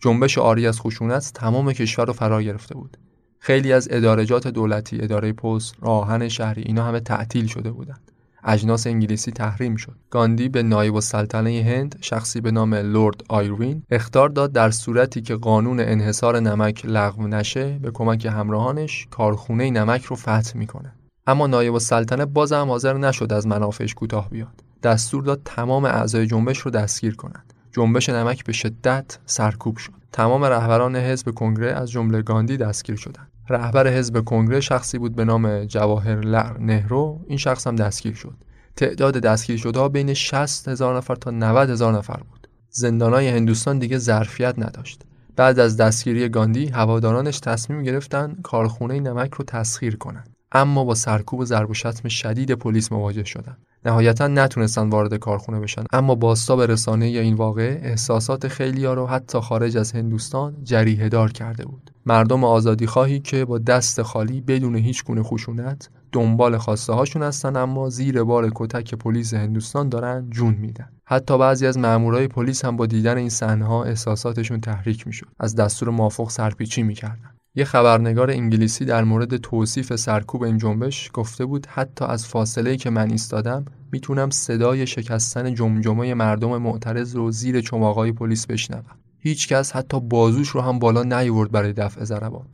S1: جنبش آری از خشونت تمام کشور رو فرا گرفته بود. خیلی از ادارجات دولتی، اداره پست، راهن شهری اینا همه تعطیل شده بودند. اجناس انگلیسی تحریم شد. گاندی به نایب السلطنه هند شخصی به نام لورد آیروین اختار داد در صورتی که قانون انحصار نمک لغو نشه به کمک همراهانش کارخونه نمک رو فتح می‌کنه. اما نایب السلطنه بازم حاضر نشد از منافعش کوتاه بیاد. دستور داد تمام اعضای جنبش رو دستگیر کنند. جنبش نمک به شدت سرکوب شد. تمام رهبران حزب کنگره از جمله گاندی دستگیر شدند. رهبر حزب کنگره شخصی بود به نام جواهر لعر نهرو. این شخص هم دستگیر شد. تعداد دستگیر شده بین 60 هزار نفر تا 90 هزار نفر بود. زندانهای هندوستان دیگه ظرفیت نداشت. بعد از دستگیری گاندی هوادارانش تصمیم گرفتن کارخونه نمک رو تسخیر کنند اما با سرکوب و ضرب و شتم شدید پلیس مواجه شدند نهایتا نتونستن وارد کارخونه بشن. اما باستاب رسانه یا این واقعه احساسات خیلی ها رو حتی خارج از هندوستان جریه دار کرده بود. مردم آزادی خواهی که با دست خالی بدون هیچ گونه خشونت دنبال خواسته هاشون هستن اما زیر بار کتک پلیس هندوستان دارن جون میدن. حتی بعضی از مامورای پلیس هم با دیدن این صحنه احساساتشون تحریک می‌شد. از دستور مافوق سرپیچی می‌کردن. یه خبرنگار انگلیسی در مورد توصیف سرکوب این جنبش گفته بود حتی از فاصله که من ایستادم می‌تونم صدای شکستن جمجمه مردم معترض رو زیر چماقای پلیس بشنوم. هیچکس حتی بازوش رو هم بالا نیورد برای دفع ضربات.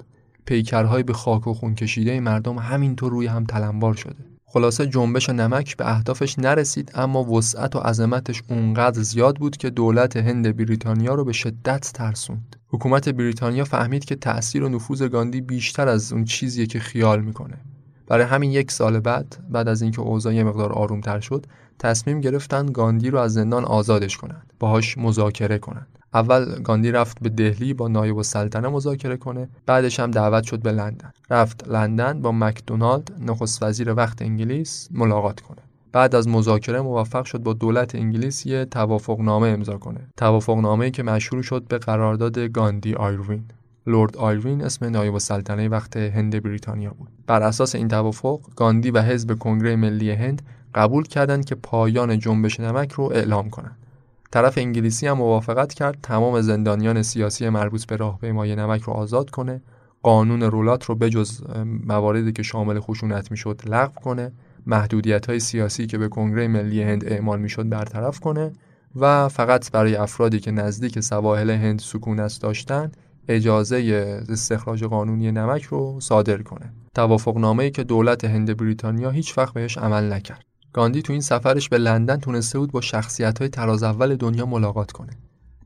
S1: پیکرهای به خاک و خون کشیده مردم همینطور روی هم تلمبار شده. خلاصه جنبش نمک به اهدافش نرسید اما وسعت و عظمتش اونقدر زیاد بود که دولت هند بریتانیا رو به شدت ترسوند. حکومت بریتانیا فهمید که تأثیر و نفوذ گاندی بیشتر از اون چیزیه که خیال می‌کنه. برای همین یک سال بعد بعد از اینکه اوضاع یه مقدار آرومتر شد تصمیم گرفتن گاندی رو از زندان آزادش کنند باهاش مذاکره کنند. اول گاندی رفت به دهلی با نایب السلطنه مذاکره کنه بعدش هم دعوت شد به لندن. رفت لندن با مکدونالد نخست وزیر وقت انگلیس ملاقات کنه. بعد از مذاکره موفق شد با دولت انگلیس یه توافقنامه امضا کنه. توافقنامه‌ای که مشهور شد به قرارداد گاندی آیروین. لورد آیروین اسم نایب السلطنه وقت هند بریتانیا بود. بر اساس این توافق گاندی و حزب کنگره ملی هند قبول کردند که پایان جنبش نمک رو اعلام کنند. طرف انگلیسی هم موافقت کرد تمام زندانیان سیاسی مربوط به راهپیمایی نمک رو آزاد کنه قانون رولات رو بجز مواردی که شامل خشونت می‌شد لغو کنه محدودیت های سیاسی که به کنگره ملی هند اعمال می‌شد برطرف کنه و فقط برای افرادی که نزدیک سواحل هند سکونت داشتند اجازه استخراج قانونی نمک رو صادر کنه. توافقنامه ای که دولت هند بریتانیا هیچ وقت بهش عمل نکرد. گاندی تو این سفرش به لندن تونسته بود با شخصیت های تراز اول دنیا ملاقات کنه.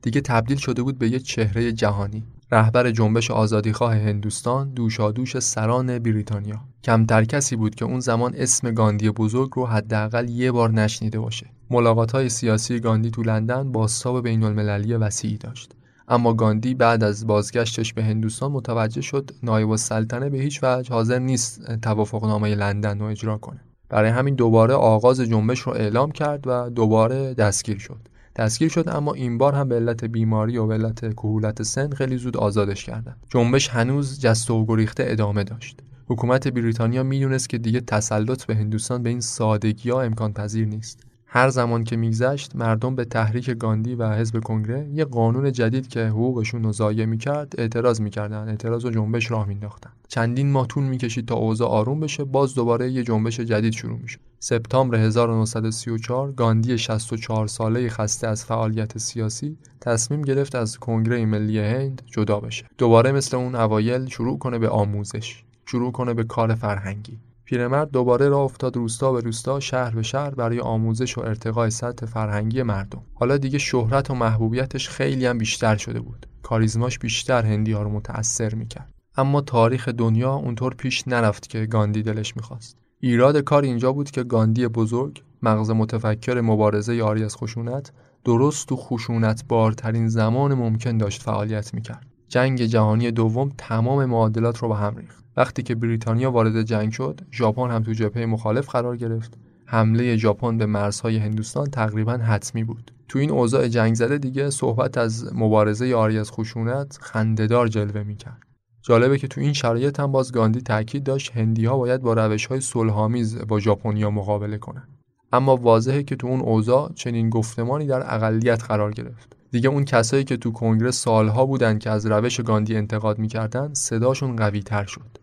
S1: دیگه تبدیل شده بود به یه چهره جهانی. رهبر جنبش آزادیخواه هندوستان دوشادوش سران بریتانیا. کمتر کسی بود که اون زمان اسم گاندی بزرگ رو حداقل یه بار نشنیده باشه. ملاقات های سیاسی گاندی تو لندن با ساب بین المللی وسیعی داشت. اما گاندی بعد از بازگشتش به هندوستان متوجه شد نایب السلطنه به هیچ وجه حاضر نیست توافقنامه لندن رو اجرا کنه. برای همین دوباره آغاز جنبش رو اعلام کرد و دوباره دستگیر شد. دستگیر شد اما این بار هم به علت بیماری و به علت کهولت سن خیلی زود آزادش کردن. جنبش هنوز جست و گریخته ادامه داشت. حکومت بریتانیا می‌دونست که دیگه تسلط به هندوستان به این سادگی ها امکان پذیر نیست. هر زمان که میگذشت مردم به تحریک گاندی و حزب کنگره یه قانون جدید که حقوقشون رو ضایع می‌کرد اعتراض می‌کردن. اعتراض و جنبش راه مینداختن چندین ماه طول می‌کشید تا اوضاع آروم بشه. باز دوباره یه جنبش جدید شروع میشه سپتامبر 1934 گاندی 64 ساله خسته از فعالیت سیاسی تصمیم گرفت از کنگره ملی هند جدا بشه. دوباره مثل اون اوایل شروع کنه به آموزش شروع کنه به کار فرهنگی. پیرمرد دوباره راه افتاد روستا به روستا شهر به شهر برای آموزش و ارتقای سطح فرهنگی مردم. حالا دیگه شهرت و محبوبیتش خیلی هم بیشتر شده بود. کاریزماش بیشتر هندی ها رو متأثر می‌کرد. اما تاریخ دنیا اونطور پیش نرفت که گاندی دلش می‌خواست. ایراد کار اینجا بود که گاندی بزرگ مغز متفکر مبارزه آری از خشونت درست و خشونت بارترین زمان ممکن داشت فعالیت می‌کرد. جنگ جهانی دوم تمام معادلات رو به هم ریخت. وقتی که بریتانیا وارد جنگ شد ژاپن هم تو جبهه مخالف قرار گرفت. حمله ژاپن به مرزهای هندوستان تقریبا حتمی بود. تو این اوضاع جنگ زده دیگه صحبت از مبارزه آری از خشونت خندهدار جلوه می‌کرد. جالبه که تو این شرایط هم باز گاندی تاکید داشت هندی ها باید با روش های صلحآمیز با ژاپنیا مقابله کنن اما واضحه که تو اون اوضاع چنین گفتمانی در اقلیت قرار گرفت. دیگه اون کسایی که تو کنگره سالها بودن که از روش گاندی انتقاد می‌کردن صداشون قوی تر شد.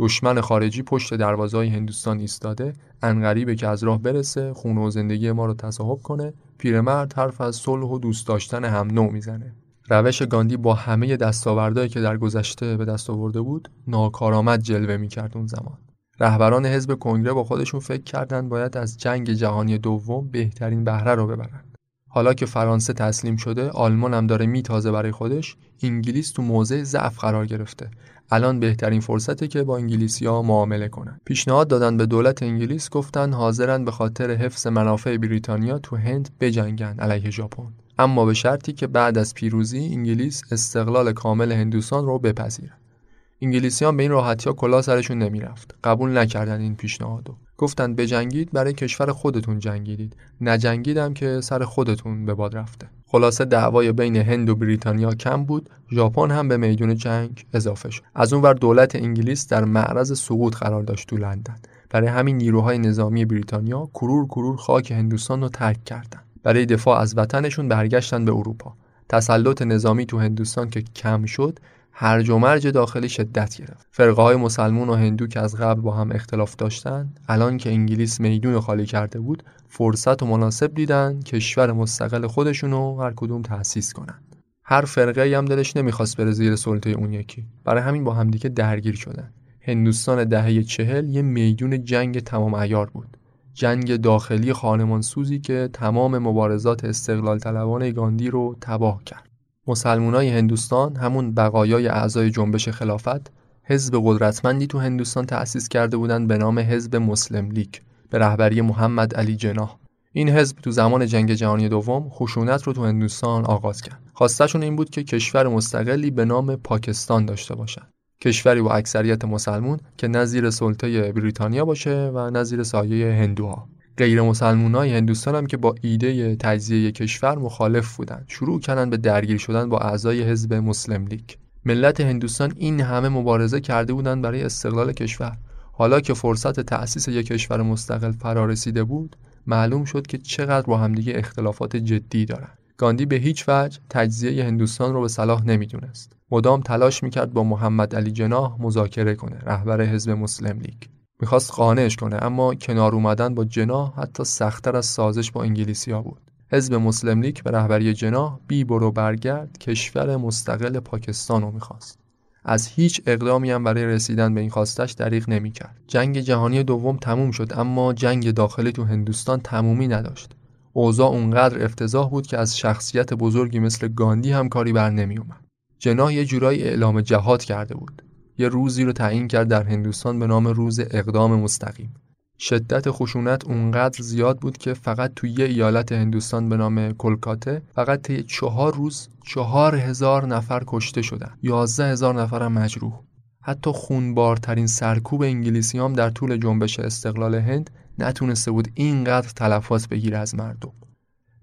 S1: دشمن خارجی پشت دروازهای هندوستان ایستاده انقریبه که از راه برسه خونه و زندگی ما رو تصاحب کنه پیرمرد حرف از صلح و دوست داشتن هم نو می‌زنه. روش گاندی با همه دستاوردهایی که در گذشته به دست آورده بود ناکارآمد جلوه می‌کرد اون زمان. رهبران حزب کنگره با خودشون فکر کردند باید از جنگ جهانی دوم بهترین بهره رو ببرن. حالا که فرانسه تسلیم شده آلمان هم داره میتازه برای خودش انگلیس تو موضع ضعف قرار گرفته. الان بهترین فرصته که با انگلیسی ها معامله کنن. پیشنهاد دادن به دولت انگلیس گفتن حاضرن به خاطر حفظ منافع بریتانیا تو هند بجنگن علیه ژاپن. اما به شرطی که بعد از پیروزی انگلیس استقلال کامل هندوستان رو بپذیره. انگلیسیان به این راحتی ها کلا سرشون نمی‌رفت. قبول نکردن این پیشنهادو. گفتند بجنگید برای کشور خودتون جنگیدید. نجنگیدم که سر خودتون به باد رفته. خلاصه دعوای بین هند و بریتانیا کم بود. ژاپن هم به میدون جنگ اضافه شد. از اونور دولت انگلیس در معرض سقوط قرار داشت تو لندن. برای همین نیروهای نظامی بریتانیا کرور کرور خاک هندوستان رو ترک کردند برای دفاع از وطنشون برگشتن به اروپا. تسلط نظامی تو هندوستان که کم شد هرج و مرج داخلی شدت گرفت. فرقه های مسلمون و هندو که از قبل با هم اختلاف داشتن الان که انگلیس میدون خالی کرده بود فرصت و مناسب دیدن کشور مستقل خودشون رو هر کدوم تأسیس کنن. هر فرقه هم دلش نمی‌خواست بره زیر سلطه اون یکی. برای همین با همدیگه درگیر شدن. هندوستان دهه چهل یه میدون جنگ تمام ایار بود. جنگ داخلی خانمان سوزی که تمام مبارزات استقلال طلبان گاندی رو تباه کرد. مسلمانای هندوستان همون بقایای اعضای جنبش خلافت حزب قدرتمندی تو هندوستان تأسیس کرده بودند به نام حزب مسلم لیگ به رهبری محمد علی جناح. این حزب تو زمان جنگ جهانی دوم خشونت رو تو هندوستان آغاز کرد. خواستشون این بود که کشور مستقلی به نام پاکستان داشته باشن. کشوری با اکثریت مسلمون که نظیر سلطه بریتانیا باشه و نظیر سایه هندوها. غیر های هندوستان هم که با ایده تجزیه کشور مخالف بودند شروع کردن به درگیر شدن با اعضای حزب مسلم لیگ. ملت هندوستان این همه مبارزه کرده بودند برای استقلال کشور. حالا که فرصت تأسیس یک کشور مستقل فرا رسیده بود معلوم شد که چقدر با همدیگه اختلافات جدی دارند گاندی به هیچ وجه تجزیه هندوستان رو به صلاح نمی‌دونست. مدام تلاش می‌کرد با محمد علی جناح مذاکره کنه رهبر حزب مسلم لیگ. می‌خواست قانعش کنه اما کنار اومدن با جناح حتی سختتر از سازش با انگلیسی ها بود. حزب مسلم لیگ به رهبری جناح بی برو برگرد کشور مستقل پاکستان رو می‌خواست. از هیچ اقدامی هم برای رسیدن به این خواستش دریغ نمی‌کرد. جنگ جهانی دوم تموم شد اما جنگ داخلی تو هندوستان تمومی نداشت. اوضاع اونقدر افتضاح بود که از شخصیت بزرگی مثل گاندی هم کاری بر نمیومد جناح یه جورایی اعلام جهاد کرده بود. یه روزی رو تعیین کرد در هندوستان به نام روز اقدام مستقیم. شدت خشونت اونقدر زیاد بود که فقط توی یه ایالت هندوستان به نام کلکاته فقط طی چهار روز چهار هزار نفر کشته شدن. یازده هزار نفر هم مجروح. حتی خونبارترین سرکوب انگلیسی هم در طول جنبش استقلال هند نتونسته بود اینقدر تلفات بگیره از مردم.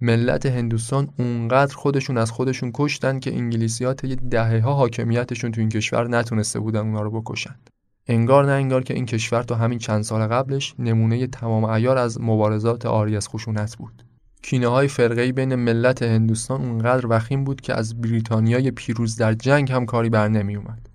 S1: ملت هندوستان اونقدر خودشون از خودشون کشتن که انگلیسیات یه دهه ها حاکمیتشون تو این کشور نتونسته بودن اونا رو بکشند. انگار نه انگار که این کشور تا همین چند سال قبلش نمونه تمام ایار از مبارزات آری از خشونت بود. کینه های فرقه بین ملت هندوستان اونقدر وخیم بود که از بریتانیای پیروز در جنگ هم کاری بر نمی اومد.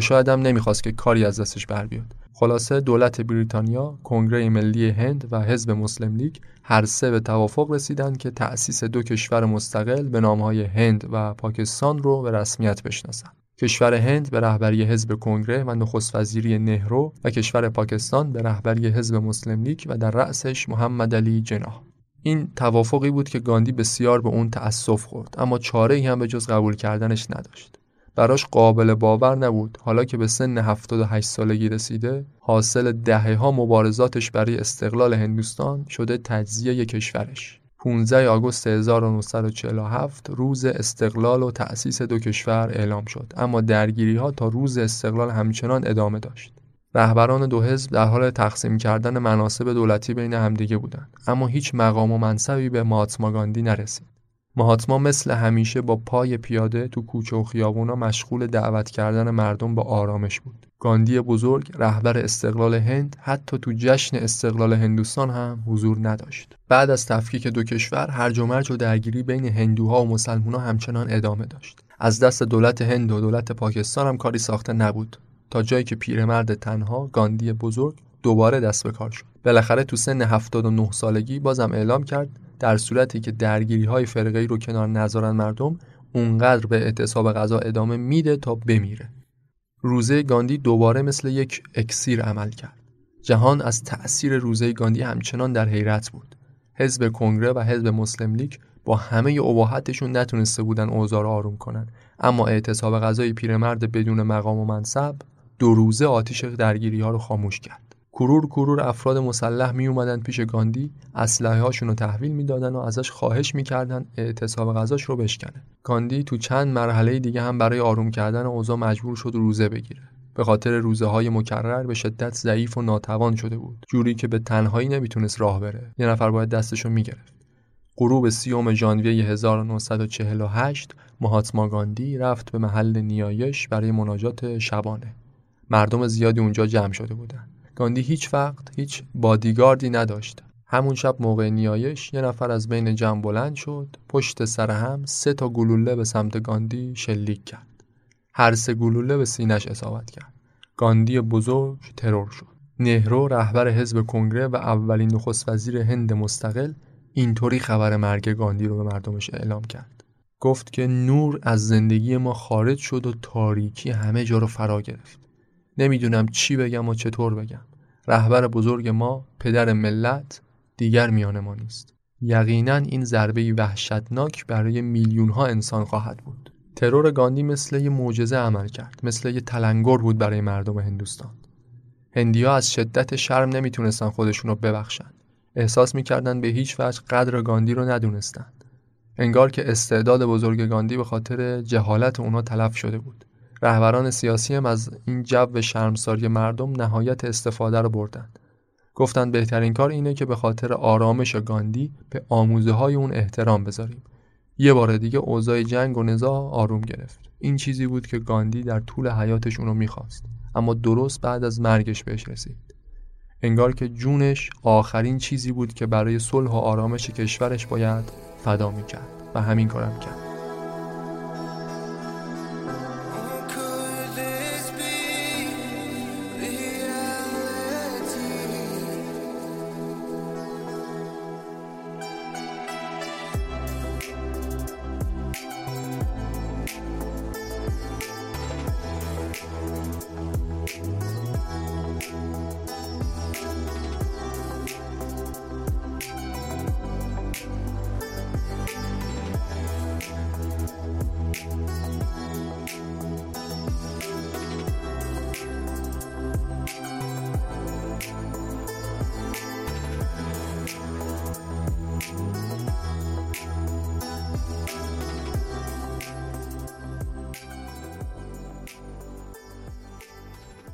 S1: شاید هم نمی‌خواست که کاری از دستش بر بیاد. خلاصه دولت بریتانیا، کنگره ملی هند و حزب مسلم لیگ هر سه به توافق رسیدند که تأسیس دو کشور مستقل به نامهای هند و پاکستان رو به رسمیت بشناسند. کشور هند به رهبری حزب کنگره و نخست وزیری نهرو و کشور پاکستان به رهبری حزب مسلم لیگ و در رأسش محمد علی جناح. این توافقی بود که گاندی بسیار به اون تأسف خورد اما چاره ای هم به جز قبول کردنش نداشت. براش قابل باور نبود. حالا که به سن 78 سالگی رسیده حاصل دهه ها مبارزاتش برای استقلال هندوستان شده تجزیه کشورش. 15 آگوست 1947 روز استقلال و تأسیس دو کشور اعلام شد. اما درگیری ها تا روز استقلال همچنان ادامه داشت. رهبران دو حزب در حال تقسیم کردن مناسب دولتی بین همدیگه بودند. اما هیچ مقام و منصبی به ماتما گاندی نرسید. مهاتما مثل همیشه با پای پیاده تو کوچه و خیابونا مشغول دعوت کردن مردم به آرامش بود. گاندی بزرگ رهبر استقلال هند حتی تو جشن استقلال هندوستان هم حضور نداشت. بعد از تفکیک دو کشور هرج و مرج و درگیری بین هندوها و مسلمونا همچنان ادامه داشت. از دست دولت هند و دولت پاکستان هم کاری ساخته نبود تا جایی که پیرمرد تنها گاندی بزرگ دوباره دست به کار شد. بالاخره تو سن 79 سالگی بازم اعلام کرد در صورتی که درگیری های فرقه رو کنار نذارن مردم اونقدر به اعتصاب غذا ادامه میده تا بمیره. روزه گاندی دوباره مثل یک اکسیر عمل کرد. جهان از تأثیر روزه گاندی همچنان در حیرت بود. حزب کنگره و حزب مسلم لیگ با همه اباحتشون نتونسته بودن اوضاع رو آروم کنن. اما اعتصاب غذای پیرمرد بدون مقام و منصب دو روزه آتیش درگیری ها رو خاموش کرد. کرور کرور افراد مسلح می اومدن پیش گاندی اسلحه هاشون رو تحویل می‌دادن و ازش خواهش می‌کردن اعتصاب غذاش رو بشکنه. گاندی تو چند مرحله دیگه هم برای آروم کردن اوضاع مجبور شد روزه بگیره. به خاطر روزه های مکرر به شدت ضعیف و ناتوان شده بود. جوری که به تنهایی نمی‌تونست راه بره. یه نفر باید دستشو می‌گرفت. غروب سیوم ژانویه 1948 مهاتما گاندی رفت به محل نیایش برای مناجات شبانه. مردم زیادی اونجا جمع شده بودند گاندی هیچ وقت هیچ بادیگاردی نداشت. همون شب موقع نیایش یه نفر از بین جمع بلند شد پشت سر هم سه تا گلوله به سمت گاندی شلیک کرد. هر سه گلوله به سینش اصابت کرد. گاندی بزرگ ترور شد. نهرو رهبر حزب کنگره و اولین نخست وزیر هند مستقل اینطوری خبر مرگ گاندی رو به مردمش اعلام کرد. گفت که نور از زندگی ما خارج شد و تاریکی همه جا رو فرا گرفت. نمی‌دونم چی بگم و چطور بگم. رهبر بزرگ ما پدر ملت دیگر میان ما نیست. یقینا این ضربه وحشتناک برای میلیون ها انسان خواهد بود. ترور گاندی مثل یه معجزه عمل کرد مثل یه تلنگر بود برای مردم هندوستان. هندیا از شدت شرم نمی‌تونستن خودشون رو ببخشن. احساس می‌کردن به هیچ وجه قدر گاندی رو ندونستن. انگار که استعداد بزرگ گاندی به خاطر جهالت اونا تلف شده بود. رهبران سیاسی هم از این جو شرمساری مردم نهایت استفاده رو بردن. گفتند بهترین کار اینه که به خاطر آرامش گاندی به آموزه های اون احترام بذاریم. یه بار دیگه اوضاع جنگ و نزاع آروم گرفت. این چیزی بود که گاندی در طول حیاتش اونو می‌خواست. اما درست بعد از مرگش بهش رسید. انگار که جونش آخرین چیزی بود که برای صلح و آرامش کشورش باید فدا می‌کرد و همین کارم کرد.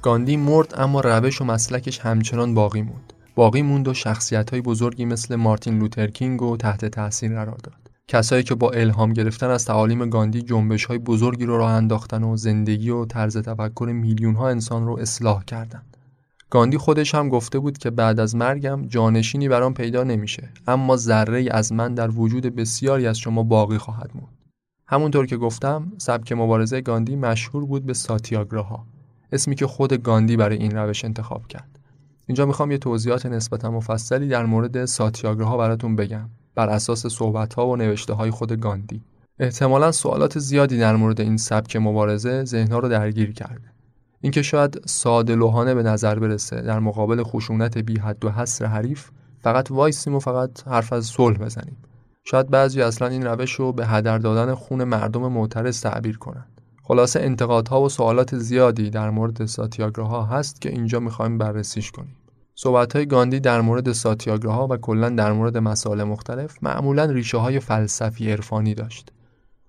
S1: گاندی مرد اما روش و مسلکش همچنان باقی موند. باقی موند و شخصیت های بزرگی مثل مارتین لوترکینگ و تحت تاثیر قرار داد. کسایی که با الهام گرفتن از تعالیم گاندی جنبش های بزرگی رو راه انداختن و زندگی و طرز تفکر میلیون ها انسان رو اصلاح کردند. گاندی خودش هم گفته بود که بعد از مرگم جانشینی برام پیدا نمیشه اما ذره از من در وجود بسیاری از شما باقی خواهد موند. همونطور که گفتم سبک مبارزه گاندی مشهور بود به ساتیاگراها اسمی که خود گاندی برای این روش انتخاب کرد. اینجا می‌خوام یه توضیحات نسبتا مفصلی در مورد ها براتون بگم بر اساس صحبت ها و نوشته های خود گاندی. احتمالا سوالات زیادی در مورد این سبک مبارزه ذهنها رو درگیر کرده. اینکه شاید ساده لوحانه به نظر برسه در مقابل خشونت بی حد و حصر حریف فقط وایسیم و فقط حرف از صلح بزنیم. شاید بعضی اصلا این روش رو به هدر دادن خون مردم معترض تعبیر کنن. خلاصه انتقادها و سوالات زیادی در مورد ساتیاگراها هست که اینجا می‌خوایم بررسیش کنیم. صحبت های گاندی در مورد ساتیاگراها و کلا در مورد مسائل مختلف معمولا ریشه های فلسفی عرفانی داشت.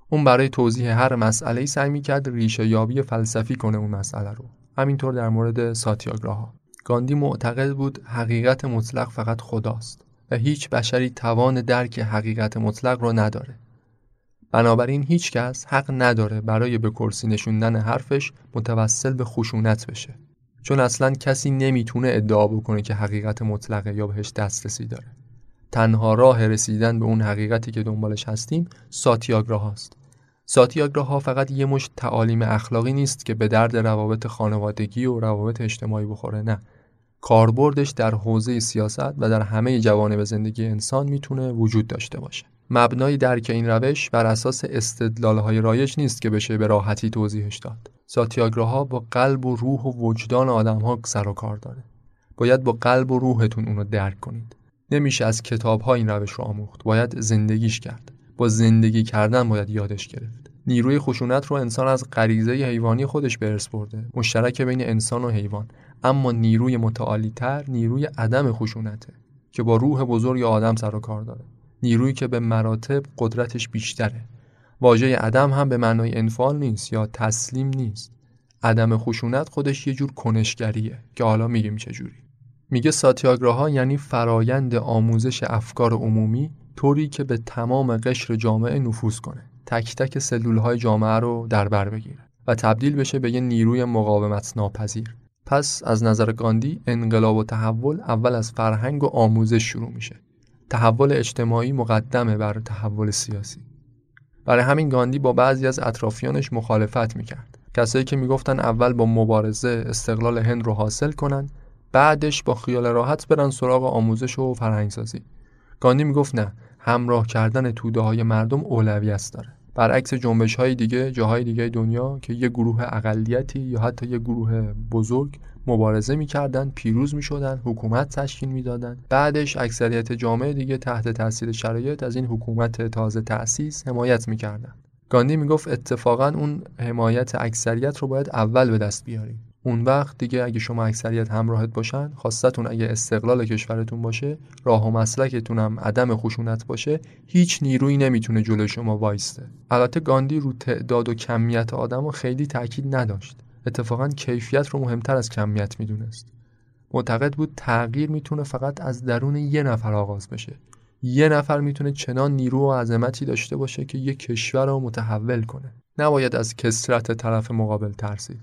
S1: اون برای توضیح هر مسئله ای سعی می‌کرد ریشه یابی فلسفی کنه اون مسئله رو. همینطور در مورد ساتیاگراها. گاندی معتقد بود حقیقت مطلق فقط خداست و هیچ بشری توان درک حقیقت مطلق رو نداره. بنابراین هیچ کس حق نداره برای به کرسی نشوندن حرفش متوسل به خشونت بشه. چون اصلا کسی نمی‌تونه ادعا بکنه که حقیقت مطلقه یا بهش دسترسی داره. تنها راه رسیدن به اون حقیقتی که دنبالش هستیم ساتیاگراه هاست. ساتیاگراه ها فقط یه مش تعالیم اخلاقی نیست که به درد روابط خانوادگی و روابط اجتماعی بخوره نه. کاربردش در حوزه سیاست و در همه جوانب زندگی انسان می‌تونه وجود داشته باشه. مبنای درک این روش بر اساس استدلال های رایج نیست که بشه به راحتی توضیحش داد. ها با قلب و روح و وجدان آدم ها سر و کار داره. باید با قلب و روحتون اونو درک کنید. نمیشه از کتاب ها این روش رو آموخت. باید زندگیش کرد. با زندگی کردن باید یادش گرفت. نیروی خشونت رو انسان از غریزه حیوانی خودش به ارث برده. مشترک بین انسان و حیوان. اما نیروی متعالی تر نیروی عدم خشونته که با روح بزرگ آدم سر و کار داره. نیرویی که به مراتب قدرتش بیشتره. واژه عدم هم به معنای انفعال نیست یا تسلیم نیست. عدم خشونت خودش یه جور کنشگریه که حالا میگیم چجوری میگه ساتیاگراها یعنی فرایند آموزش افکار عمومی طوری که به تمام قشر جامعه نفوذ کنه. تک تک سلول های جامعه رو در بر بگیره و تبدیل بشه به یه نیروی مقاومت ناپذیر پس از نظر گاندی انقلاب و تحول اول از فرهنگ و آموزش شروع میشه. تحول اجتماعی مقدمه بر تحول سیاسی. برای همین گاندی با بعضی از اطرافیانش مخالفت می‌کرد. کسایی که می‌گفتن اول با مبارزه استقلال هند رو حاصل کنن بعدش با خیال راحت برن سراغ آموزش و فرهنگسازی. گاندی می‌گفت نه همراه کردن توده های مردم اولویت داره. برعکس جنبش های دیگه جاهای دیگه دنیا که یه گروه اقلیتی یا حتی یه گروه بزرگ مبارزه می‌کردن پیروز می‌شدن حکومت تشکیل می‌دادن. بعدش اکثریت جامعه دیگه تحت تاثیر شرایط از این حکومت تازه تأسیس حمایت می‌کردن. گاندی می‌گفت اتفاقا اون حمایت اکثریت رو باید اول به دست بیاریم. اون وقت دیگه اگه شما اکثریت همراهت باشن خواستتون اگه استقلال کشورتون باشه راه و مسلکتون هم عدم خشونت باشه هیچ نیرویی نمی‌تونه جلو شما وایسته. البته گاندی رو تعداد و کمیت آدم خیلی تاکید نداشت. اتفاقا کیفیت رو مهمتر از کمیت می‌دونست. معتقد بود تغییر می‌تونه فقط از درون یه نفر آغاز بشه. یه نفر می‌تونه چنان نیرو و عظمتی داشته باشه که یه کشور رو متحول کنه. نباید از کسرت طرف مقابل ترسید.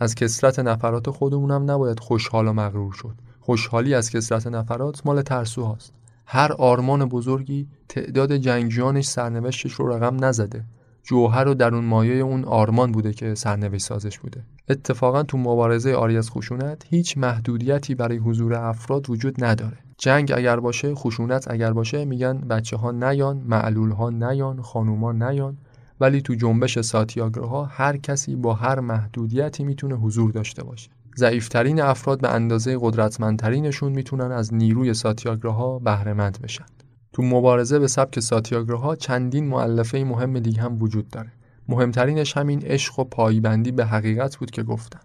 S1: از کسرت نفرات خودمونم نباید خوشحال و مغرور شد. خوشحالی از کسرت نفرات مال ترسو هاست. هر آرمان بزرگی تعداد جنگجویانش سرنوشتش رو رقم نزده. جوهر و درون مایه اون آرمان بوده که سرنوشت سازش بوده. اتفاقا تو مبارزه آری از خشونت هیچ محدودیتی برای حضور افراد وجود نداره. جنگ اگر باشه خشونت اگر باشه میگن بچه ها نیان معلول ها نیان خانوما نیان. ولی تو جنبش ها هر کسی با هر محدودیتی می‌تونه حضور داشته باشه. ضعیفترین افراد به اندازه قدرتمندترینشون می‌تونن از نیروی ها بهرهمند بشن. تو مبارزه به سبک ها چندین معلفه مهم دیگه هم وجود داره. مهمترینش همین عشق و پایبندی به حقیقت بود که گفتم.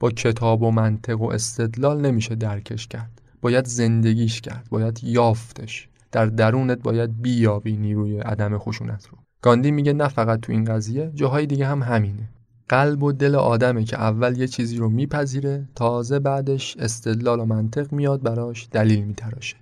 S1: با کتاب و منطق و استدلال نمیشه درکش کرد. باید زندگیش کرد باید یافتش. در درونت باید بیابی نیروی عدم خشونت رو. گاندی میگه نه فقط تو این قضیه جاهای دیگه هم همینه. قلب و دل آدمه که اول یه چیزی رو میپذیره تازه بعدش استدلال و منطق میاد براش دلیل میتراشه.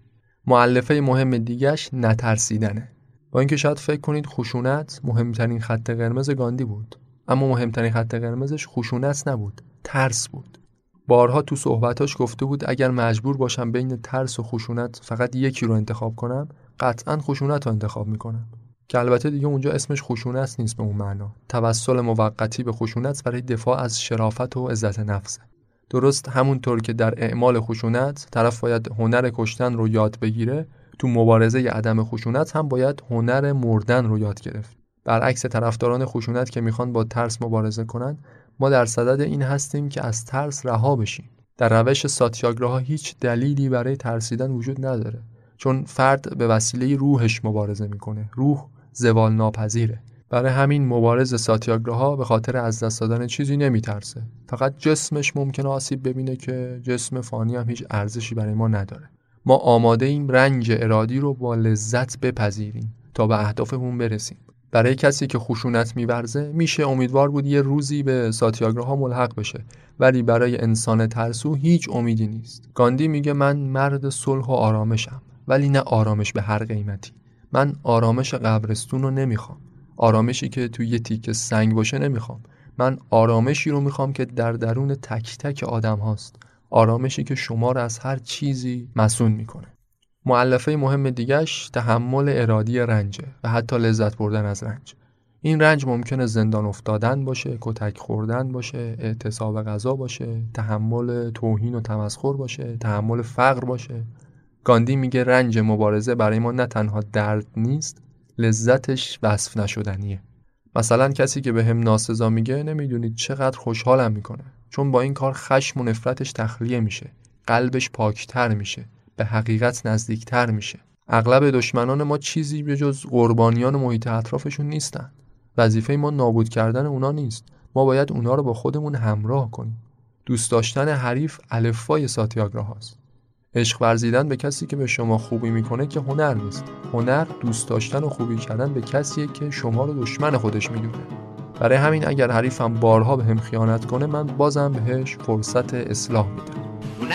S1: معلفه مهم دیگهش نترسیدنه. با اینکه شاید فکر کنید خشونت مهمترین خط قرمز گاندی بود. اما مهمترین خط قرمزش خشونت نبود ترس بود. بارها تو صحبتاش گفته بود اگر مجبور باشم بین ترس و خشونت فقط یکی رو انتخاب کنم قطعا خشونت رو انتخاب می‌کنم. که البته دیگه اونجا اسمش خشونت نیست به اون معنا. توسل موقتی به خشونت برای دفاع از شرافت و عزت نفسه. درست همونطور که در اعمال خشونت طرف باید هنر کشتن رو یاد بگیره تو مبارزه عدم خشونت هم باید هنر مردن رو یاد گرفت. برعکس طرفداران خشونت که می‌خوان با ترس مبارزه کنن ما در صدد این هستیم که از ترس رها بشیم. در روش ساتیاگراها هیچ دلیلی برای ترسیدن وجود نداره چون فرد به وسیله روحش مبارزه می‌کنه. روح زوال ناپذیره برای همین مبارز ساتیاگراها به خاطر از دست دادن چیزی نمیترسه. فقط جسمش ممکنه آسیب ببینه که جسم فانی هم هیچ ارزشی برای ما نداره. ما آماده ایم رنج ارادی رو با لذت بپذیریم تا به اهدافمون برسیم. برای کسی که خشونت میورزه میشه امیدوار بود یه روزی به ساتیاگراها ملحق بشه. ولی برای انسان ترسو هیچ امیدی نیست. گاندی میگه من مرد صلح و آرامشم ولی نه آرامش به هر قیمتی. من آرامش قبرستون رو نمی‌خوام. آرامشی که توی یه تیکه سنگ باشه نمی‌خوام. من آرامشی رو می‌خوام که در درون تک تک آدم هاست. آرامشی که شما رو از هر چیزی مسون می‌کنه. معلفه مهم دیگش تحمل ارادی رنجه و حتی لذت بردن از رنج. این رنج ممکنه زندان افتادن باشه کتک خوردن باشه اعتصاب غذا باشه تحمل توهین و تمسخر باشه تحمل فقر باشه. گاندی میگه رنج مبارزه برای ما نه تنها درد نیست لذتش وصف نشدنیه. مثلا کسی که به هم ناسزا میگه نمی‌دونید چقدر خوشحالم می‌کنه چون با این کار خشم و نفرتش تخلیه میشه قلبش پاکتر میشه به حقیقت نزدیکتر میشه. اغلب دشمنان ما چیزی به جز قربانیان محیط اطرافشون نیستن. وظیفه ما نابود کردن اونا نیست. ما باید اونا رو با خودمون همراه کنیم. دوست داشتن حریف الفای ساتیاگراه هاست عشق ورزیدن به کسی که به شما خوبی می‌کنه که هنر نیست هنر دوست داشتن و خوبی کردن به کسیه که شما رو دشمن خودش می‌دونه برای همین اگر حریفم بارها به هم خیانت کنه من بازم بهش فرصت اصلاح میدم.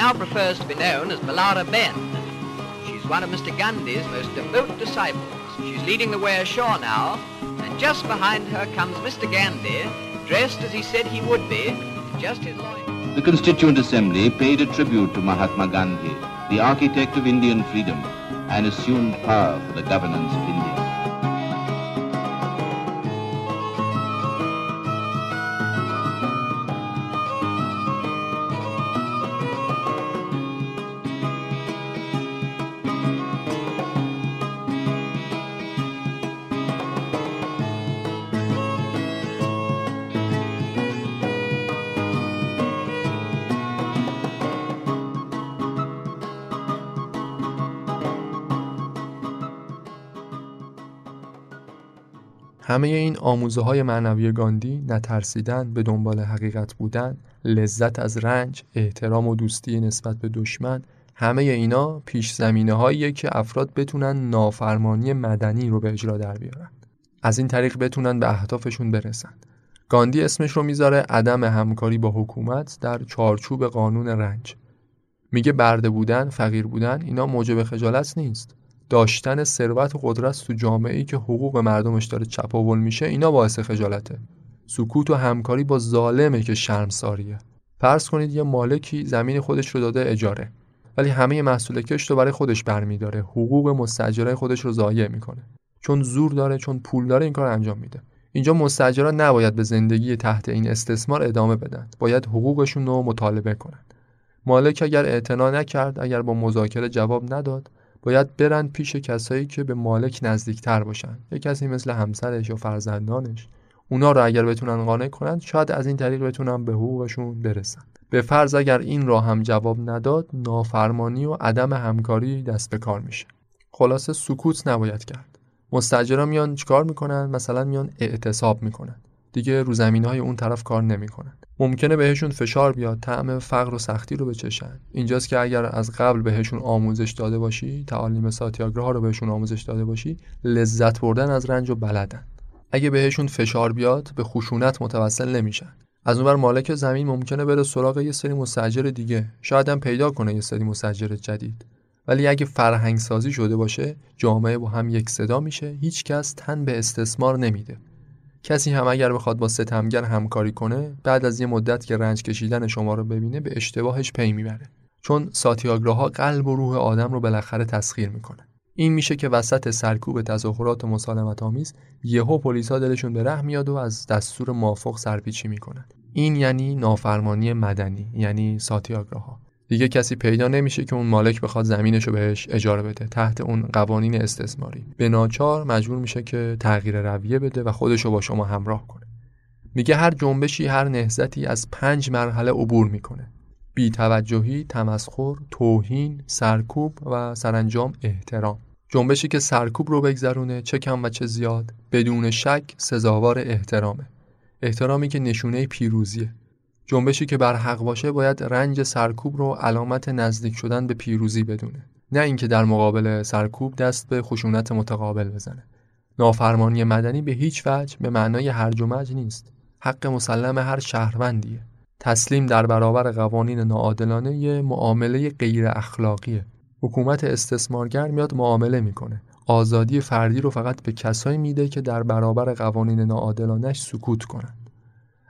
S1: The
S2: Constituent Assembly paid a tribute to Mahatma Gandhi, the architect of Indian freedom, and assumed power for the governance of India.
S1: همه این آموزه های معنوی گاندی نترسیدن به دنبال حقیقت بودن لذت از رنج احترام و دوستی نسبت به دشمن همه اینا پیش زمینه هاییه که افراد بتونن نافرمانی مدنی رو به اجرا در بیارن. از این طریق بتونن به اهدافشون برسن. گاندی اسمش رو می‌ذاره عدم همکاری با حکومت در چارچوب قانون رنج. میگه برده بودن فقیر بودن اینا موجب خجالت نیست. داشتن ثروت و قدرت تو جامعه ای که حقوق مردمش داره چپاول میشه اینا باعث خجالته. سکوت و همکاری با ظالمه که شرمساریه. فرض کنید یه مالکی زمین خودش رو داده اجاره ولی همه محصول کشت رو برای خودش برمیداره. حقوق مستجره خودش رو ضایع می‌کنه. چون زور داره چون پول داره این کار انجام میده. اینجا مستجرا نباید به زندگی تحت این استثمار ادامه بدن. باید حقوقشون رو مطالبه کنند مالک اگر اعتنا نکرد اگر با مذاکره جواب نداد باید برن پیش کسایی که به مالک نزدیکتر باشن. یه کسی مثل همسرش یا فرزندانش اونا رو اگر بتونن قانع کنند شاید از این طریق بتونن به حقوقشون برسن. به فرض اگر این را هم جواب نداد نافرمانی و عدم همکاری دست به کار میشه. خلاصه سکوت نباید کرد. مستجرا میان چیکار می‌کنن؟ مثلا میان اعتصاب می‌کنن. دیگه رو زمین های اون طرف کار نمی‌کنن. ممکنه بهشون فشار بیاد طعم فقر و سختی رو بچشن. اینجاست که اگر از قبل بهشون آموزش داده باشی تعالیم ساتیاگراه رو بهشون آموزش داده باشی لذت بردن از رنج و بلدن. اگه بهشون فشار بیاد به خشونت متوسل نمیشن. از اونور مالک زمین ممکنه بره سراغ یه سری مستاجر دیگه. شاید هم پیدا کنه یه سری مستاجر جدید. ولی اگه فرهنگ سازی شده باشه جامعه با هم یک صدا میشه. هیچکس تن به استثمار نمیده. کسی هم اگر بخواد با ستمگر همکاری کنه بعد از یه مدت که رنج کشیدن شما رو ببینه به اشتباهش پی می‌بره. چون ساتیاگراها قلب و روح آدم رو بالاخره تسخیر می‌کنه. این میشه که وسط سرکوب تظاهرات مسالمت آمیز یهو پلیسا دلشون به ره میاد و از دستور موافق سرپیچی می‌کنن. این یعنی نافرمانی مدنی یعنی ساتیاگراها دیگه کسی پیدا نمیشه که اون مالک بخواد زمینش رو بهش اجاره بده تحت اون قوانین استثماری. به ناچار مجبور میشه که تغییر رویه بده و خودش رو با شما همراه کنه. میگه هر جنبشی هر نهزتی از پنج مرحله عبور می‌کنه. توجهی، تمسخر، توهین، سرکوب و سرانجام احترام. جنبشی که سرکوب رو بگذرونه چه کم و چه زیاد بدون شک سزاوار احترامه. احترامی که نشونه پیروزیه. جنبشی که بر حق باشه باید رنج سرکوب رو علامت نزدیک شدن به پیروزی بدونه. نه اینکه در مقابل سرکوب دست به خشونت متقابل بزنه. نافرمانی مدنی به هیچ وجه به معنای هرج و نیست. حق مسلم هر تسلیم در برابر قوانین ناعادلانه یه معامله غیر اخلاقیه. حکومت استثمارگر میاد معامله می‌کنه. آزادی فردی رو فقط به کسایی میده که در برابر قوانین ناعادلانش سکوت کنند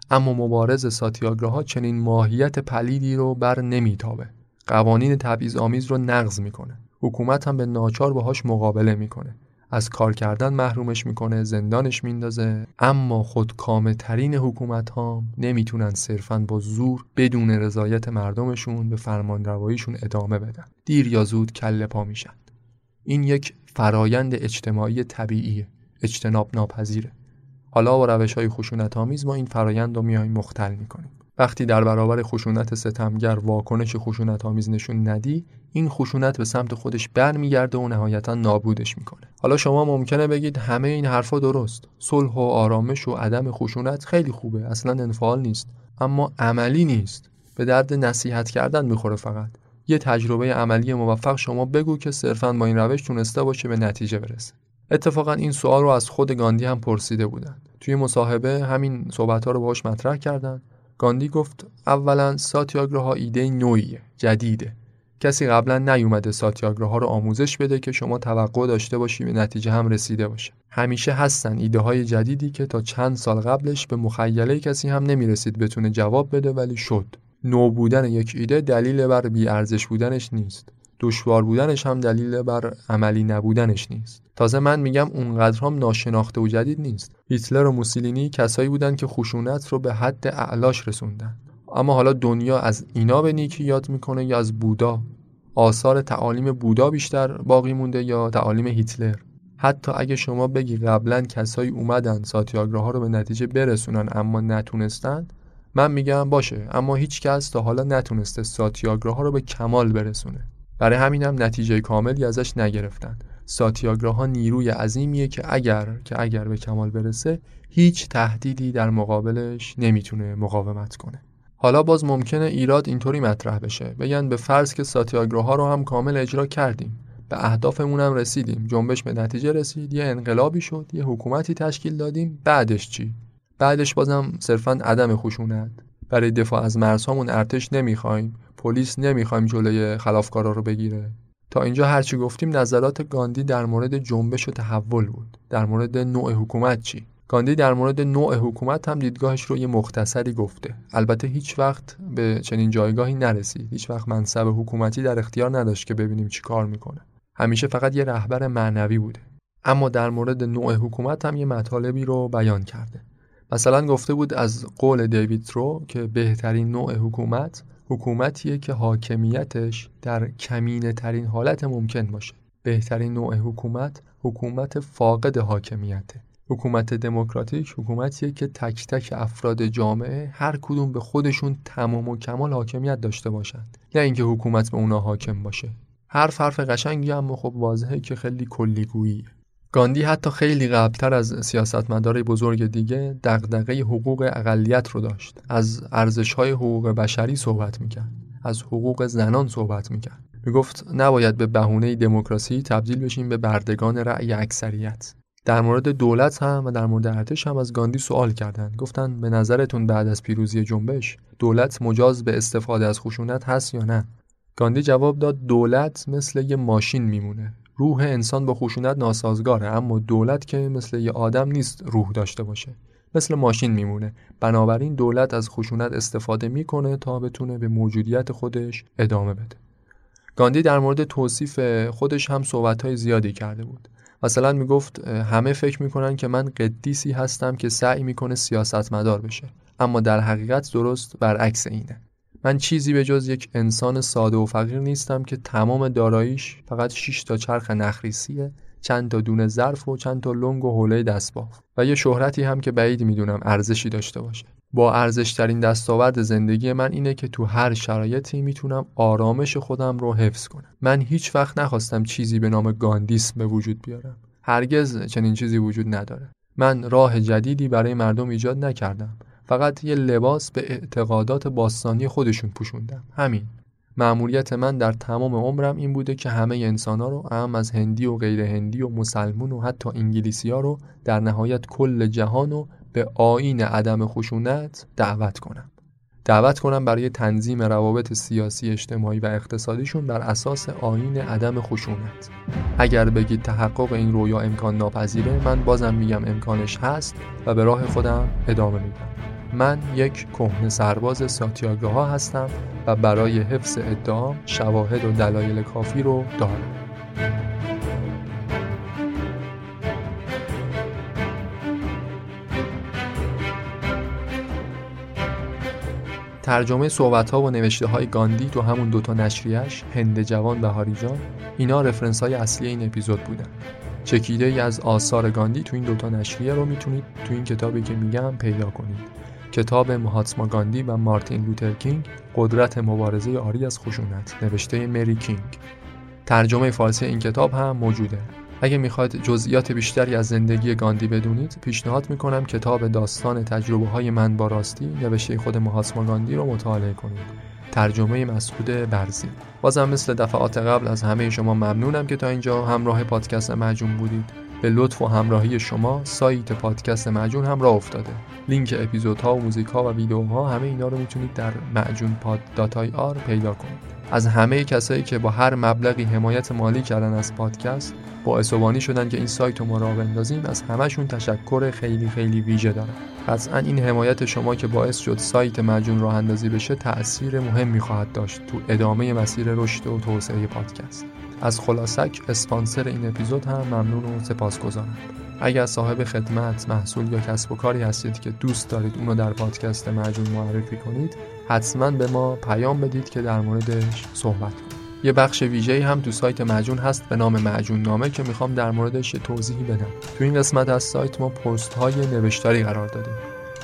S1: اما مبارز ساتیاگراها چنین ماهیت پلیدی رو بر نمیتابه. قوانین تبعیض آمیز رو نقض می‌کنه. حکومت هم به ناچار باهاش مقابله می‌کنه. از کار کردن محرومش می‌کنه زندانش میندازه. اما خودکامه ترین حکومت ها نمی‌تونن صرفا با زور بدون رضایت مردمشون به فرمان رواییشون ادامه بدن. دیر یا زود کله پا میشن. این یک فرایند اجتماعی طبیعیه. اجتناب ناپذیره حالا با روش های خشونت آمیز ما این فرایند رو میایم مختل می‌کنیم. وقتی در برابر خشونت ستمگر واکنش خشونت آمیز نشون ندی این خشونت به سمت خودش برمیگرده و نهایتا نابودش می‌کنه. حالا شما ممکنه بگید همه این حرفا درست. صلح و آرامش و عدم خشونت خیلی خوبه. اصلا انفعال نیست. اما عملی نیست. به درد نصیحت کردن می‌خوره فقط. یه تجربه عملی موفق شما بگو که صرفا با این روش تونسته باشه به نتیجه برسه. اتفاقا این سوال رو از خود گاندی هم پرسیده بودن توی مصاحبه همین صحبت ها رو باهاش مطرح کردن گاندی گفت اولا ساتیاگراها ایده نوعیه جدیده. کسی قبلا نیومده ساتیاگراها رو آموزش بده که شما توقع داشته باشی به نتیجه هم رسیده باشه. همیشه هستن ایده های جدیدی که تا چند سال قبلش به مخیله کسی هم نمی‌رسید بتونه جواب بده ولی شد. نو بودن یک ایده دلیل بر ارزش بودنش نیست. دشوار بودنش هم دلیل بر عملی نبودنش نیست. تازه من میگم اونقدر هم ناشناخته و جدید نیست. هیتلر و موسولینی کسایی بودن که خشونت رو به حد اعلاش رسوندن. اما حالا دنیا از اینا به نیکی یاد می‌کنه یا از بودا. آثار تعالیم بودا بیشتر باقی مونده یا تعالیم هیتلر. حتی اگه شما بگی قبلا کسایی اومدن ساتیاگراها رو به نتیجه برسونن اما نتونستن من میگم باشه اما هیچ کس تا حالا نتونسته ساتیاگراها رو به کمال برسونه. برای همینم نتیجه کاملی ازش نگرفتن. ساتیاگراها نیروی عظیمیه که اگر که اگر به کمال برسه هیچ تهدیدی در مقابلش نمی‌تونه مقاومت کنه. حالا باز ممکنه ایراد اینطوری مطرح بشه. بگن به فرض که ساتیاگراها رو هم کامل اجرا کردیم. به اهدافمون هم رسیدیم. جنبش به نتیجه رسید. یه انقلابی شد. یه حکومتی تشکیل دادیم. بعدش چی؟ بعدش بازم صرفا عدم خشونت. برای دفاع از مرزهامون ارتش نمی‌خوایم. پلیس نمی‌خوایم جلوی خلافکارا رو بگیره. تا اینجا هرچی گفتیم نظرات گاندی در مورد جنبش و تحول بود. در مورد نوع حکومت چی؟ گاندی در مورد نوع حکومت هم دیدگاهش رو یه مختصری گفته. البته هیچ وقت به چنین جایگاهی نرسید. هیچ وقت منصب حکومتی در اختیار نداشت که ببینیم چی کار می‌کنه. همیشه فقط یه رهبر معنوی بوده. اما در مورد نوع حکومت هم یه مطالبی رو بیان کرده. مثلا گفته بود از قول دیوید ترو که بهترین نوع حکومت حکومتیه که حاکمیتش در کمینه ترین حالت ممکن باشه. بهترین نوع حکومت حکومت فاقد حاکمیته. حکومت دموکراتیک حکومتیه که تک تک افراد جامعه هر کدوم به خودشون تمام و کمال حاکمیت داشته باشند. نه اینکه حکومت به اونا حاکم باشه. هر حرف قشنگی اما خب واضحه که خیلی کلیگوییه. گاندی حتی خیلی قبلتر از سیاستمدارای بزرگ دیگه دغدغه حقوق اقلیت رو داشت. از ارزش‌های حقوق بشری صحبت می‌کرد. از حقوق زنان صحبت می‌کرد. می‌گفت نباید به بهونه دموکراسی تبدیل بشیم به بردگان رأی اکثریت. در مورد دولت هم و در مورد ارتش هم از گاندی سوال کردند. گفتن به نظرتون بعد از پیروزی جنبش دولت مجاز به استفاده از خشونت هست یا نه؟ گاندی جواب داد دولت مثل یه ماشین میمونه. روح انسان با خشونت ناسازگاره اما دولت که مثل یه آدم نیست روح داشته باشه. مثل ماشین میمونه. بنابراین دولت از خشونت استفاده می‌کنه تا بتونه به موجودیت خودش ادامه بده. گاندی در مورد توصیف خودش هم صحبتهای زیادی کرده بود. مثلا می‌گفت همه فکر می‌کنن که من قدیسی هستم که سعی می‌کنه سیاستمدار بشه اما در حقیقت درست برعکس اینه. من چیزی به جز یک انسان ساده و فقیر نیستم که تمام داراییش فقط 6 تا چرخ نخریسیه چند تا دونه ظرف و چند تا لنگ و حوله دستباف. و یه شهرتی هم که بعید می‌دونم ارزشی داشته باشه. با ارزشترین دستاورد زندگی من اینه که تو هر شرایطی می‌تونم آرامش خودم رو حفظ کنم. من هیچ وقت نخواستم چیزی به نام گاندیسم به وجود بیارم. هرگز چنین چیزی وجود نداره. من راه جدیدی برای مردم ایجاد نکردم. فقط یه لباس به اعتقادات باستانی خودشون پوشوندم همین. معمولیت من در تمام عمرم این بوده که همه انسان ها رو هم از هندی و غیر هندی و مسلمون و حتی انگلیسی ها رو در نهایت کل جهان رو به آین عدم خشونت دعوت کنم. دعوت کنم برای تنظیم روابط سیاسی اجتماعی و اقتصادیشون بر اساس آین عدم خشونت. اگر بگید تحقق این رویا امکان ناپذیره من بازم میگم امکانش هست و به راه خودم ادامه میدم. من یک کهنه سرباز ساتیاگراها هستم و برای حفظ ادعام شواهد و دلایل کافی رو دارم. ترجمه صحبت ها و نوشته های گاندی تو همون دوتا نشریش هند جوان و هاریجان اینا رفرنس های اصلی این اپیزود بودن. چکیده ای از آثار گاندی تو این دوتا نشریه رو می‌تونید تو این کتابی که میگم پیدا کنید. کتاب مهاتما گاندی و مارتین لوتر کینگ قدرت مبارزه آری از خشونت نوشته مری کینگ. ترجمه فارسی این کتاب هم موجوده. اگه می‌خواید جزئیات بیشتری از زندگی گاندی بدونید پیشنهاد می‌کنم کتاب داستان تجربه های من با راستی نوشته خود مهاتما گاندی رو مطالعه کنید. ترجمه مسعود برزی. بازم مثل دفعات قبل از همه شما ممنونم که تا اینجا همراه پادکست مجون بودید. به لطف و همراهی شما سایت پادکست معجون هم راه افتاده. لینک اپیزودها و موزیکها و ویدیوها همه اینا رو می‌تونید در معجون پاد آر پیدا کنید. از همه کسایی که با هر مبلغی حمایت مالی کردن از پادکست باعث شدن که این سایت رو ما راه بندازیم از همهشون تشکر خیلی خیلی ویژه دارم. قطعا این حمایت شما که باعث شد سایت مجون راه اندازی بشه تأثیر مهمی خواهد داشت تو ادامه مسیر رشد و توسعه پادکست. از خلاصک اسپانسر این اپیزود هم ممنون و سپاسگزارم. اگر صاحب خدمت محصول یا کسب و کاری هستید که دوست دارید اونو در پادکست مجون معرفی کنید حتما به ما پیام بدید که در موردش صحبت کنیم. یه بخش ویژه‌ای هم تو سایت مجون هست به نام مجون نامه که می‌خوام در موردش توضیحی بدم. تو این قسمت از سایت ما پست های نوشتاری قرار دادیم.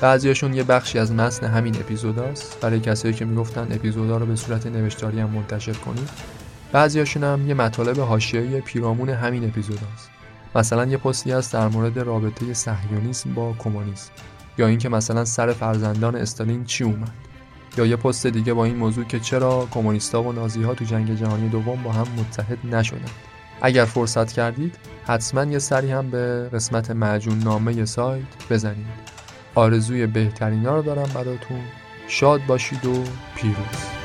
S1: بعضیاشون یه بخشی از متن همین اپیزوداست برای کسایی که می‌گفتن اپیزودا رو به صورت نوشتاری هم منتشر کنید بعضیاشون هم یه مطالب حاشیه‌ای پیرامون همین اپیزوداست مثلا یه پستی هست در مورد رابطه صهیونیسم با کمونیسم. یا اینکه مثلا سر فرزندان استالین چی اومد. یا یه پست دیگه با این موضوع که چرا کمونیستا و نازیها تو جنگ جهانی دوم با هم متحد نشدن اگر فرصت کردید حتما یه سری هم به قسمت معجون نامه سایت بزنید. آرزوی بهترین ها رو دارم براتون. شاد باشید و پیروز.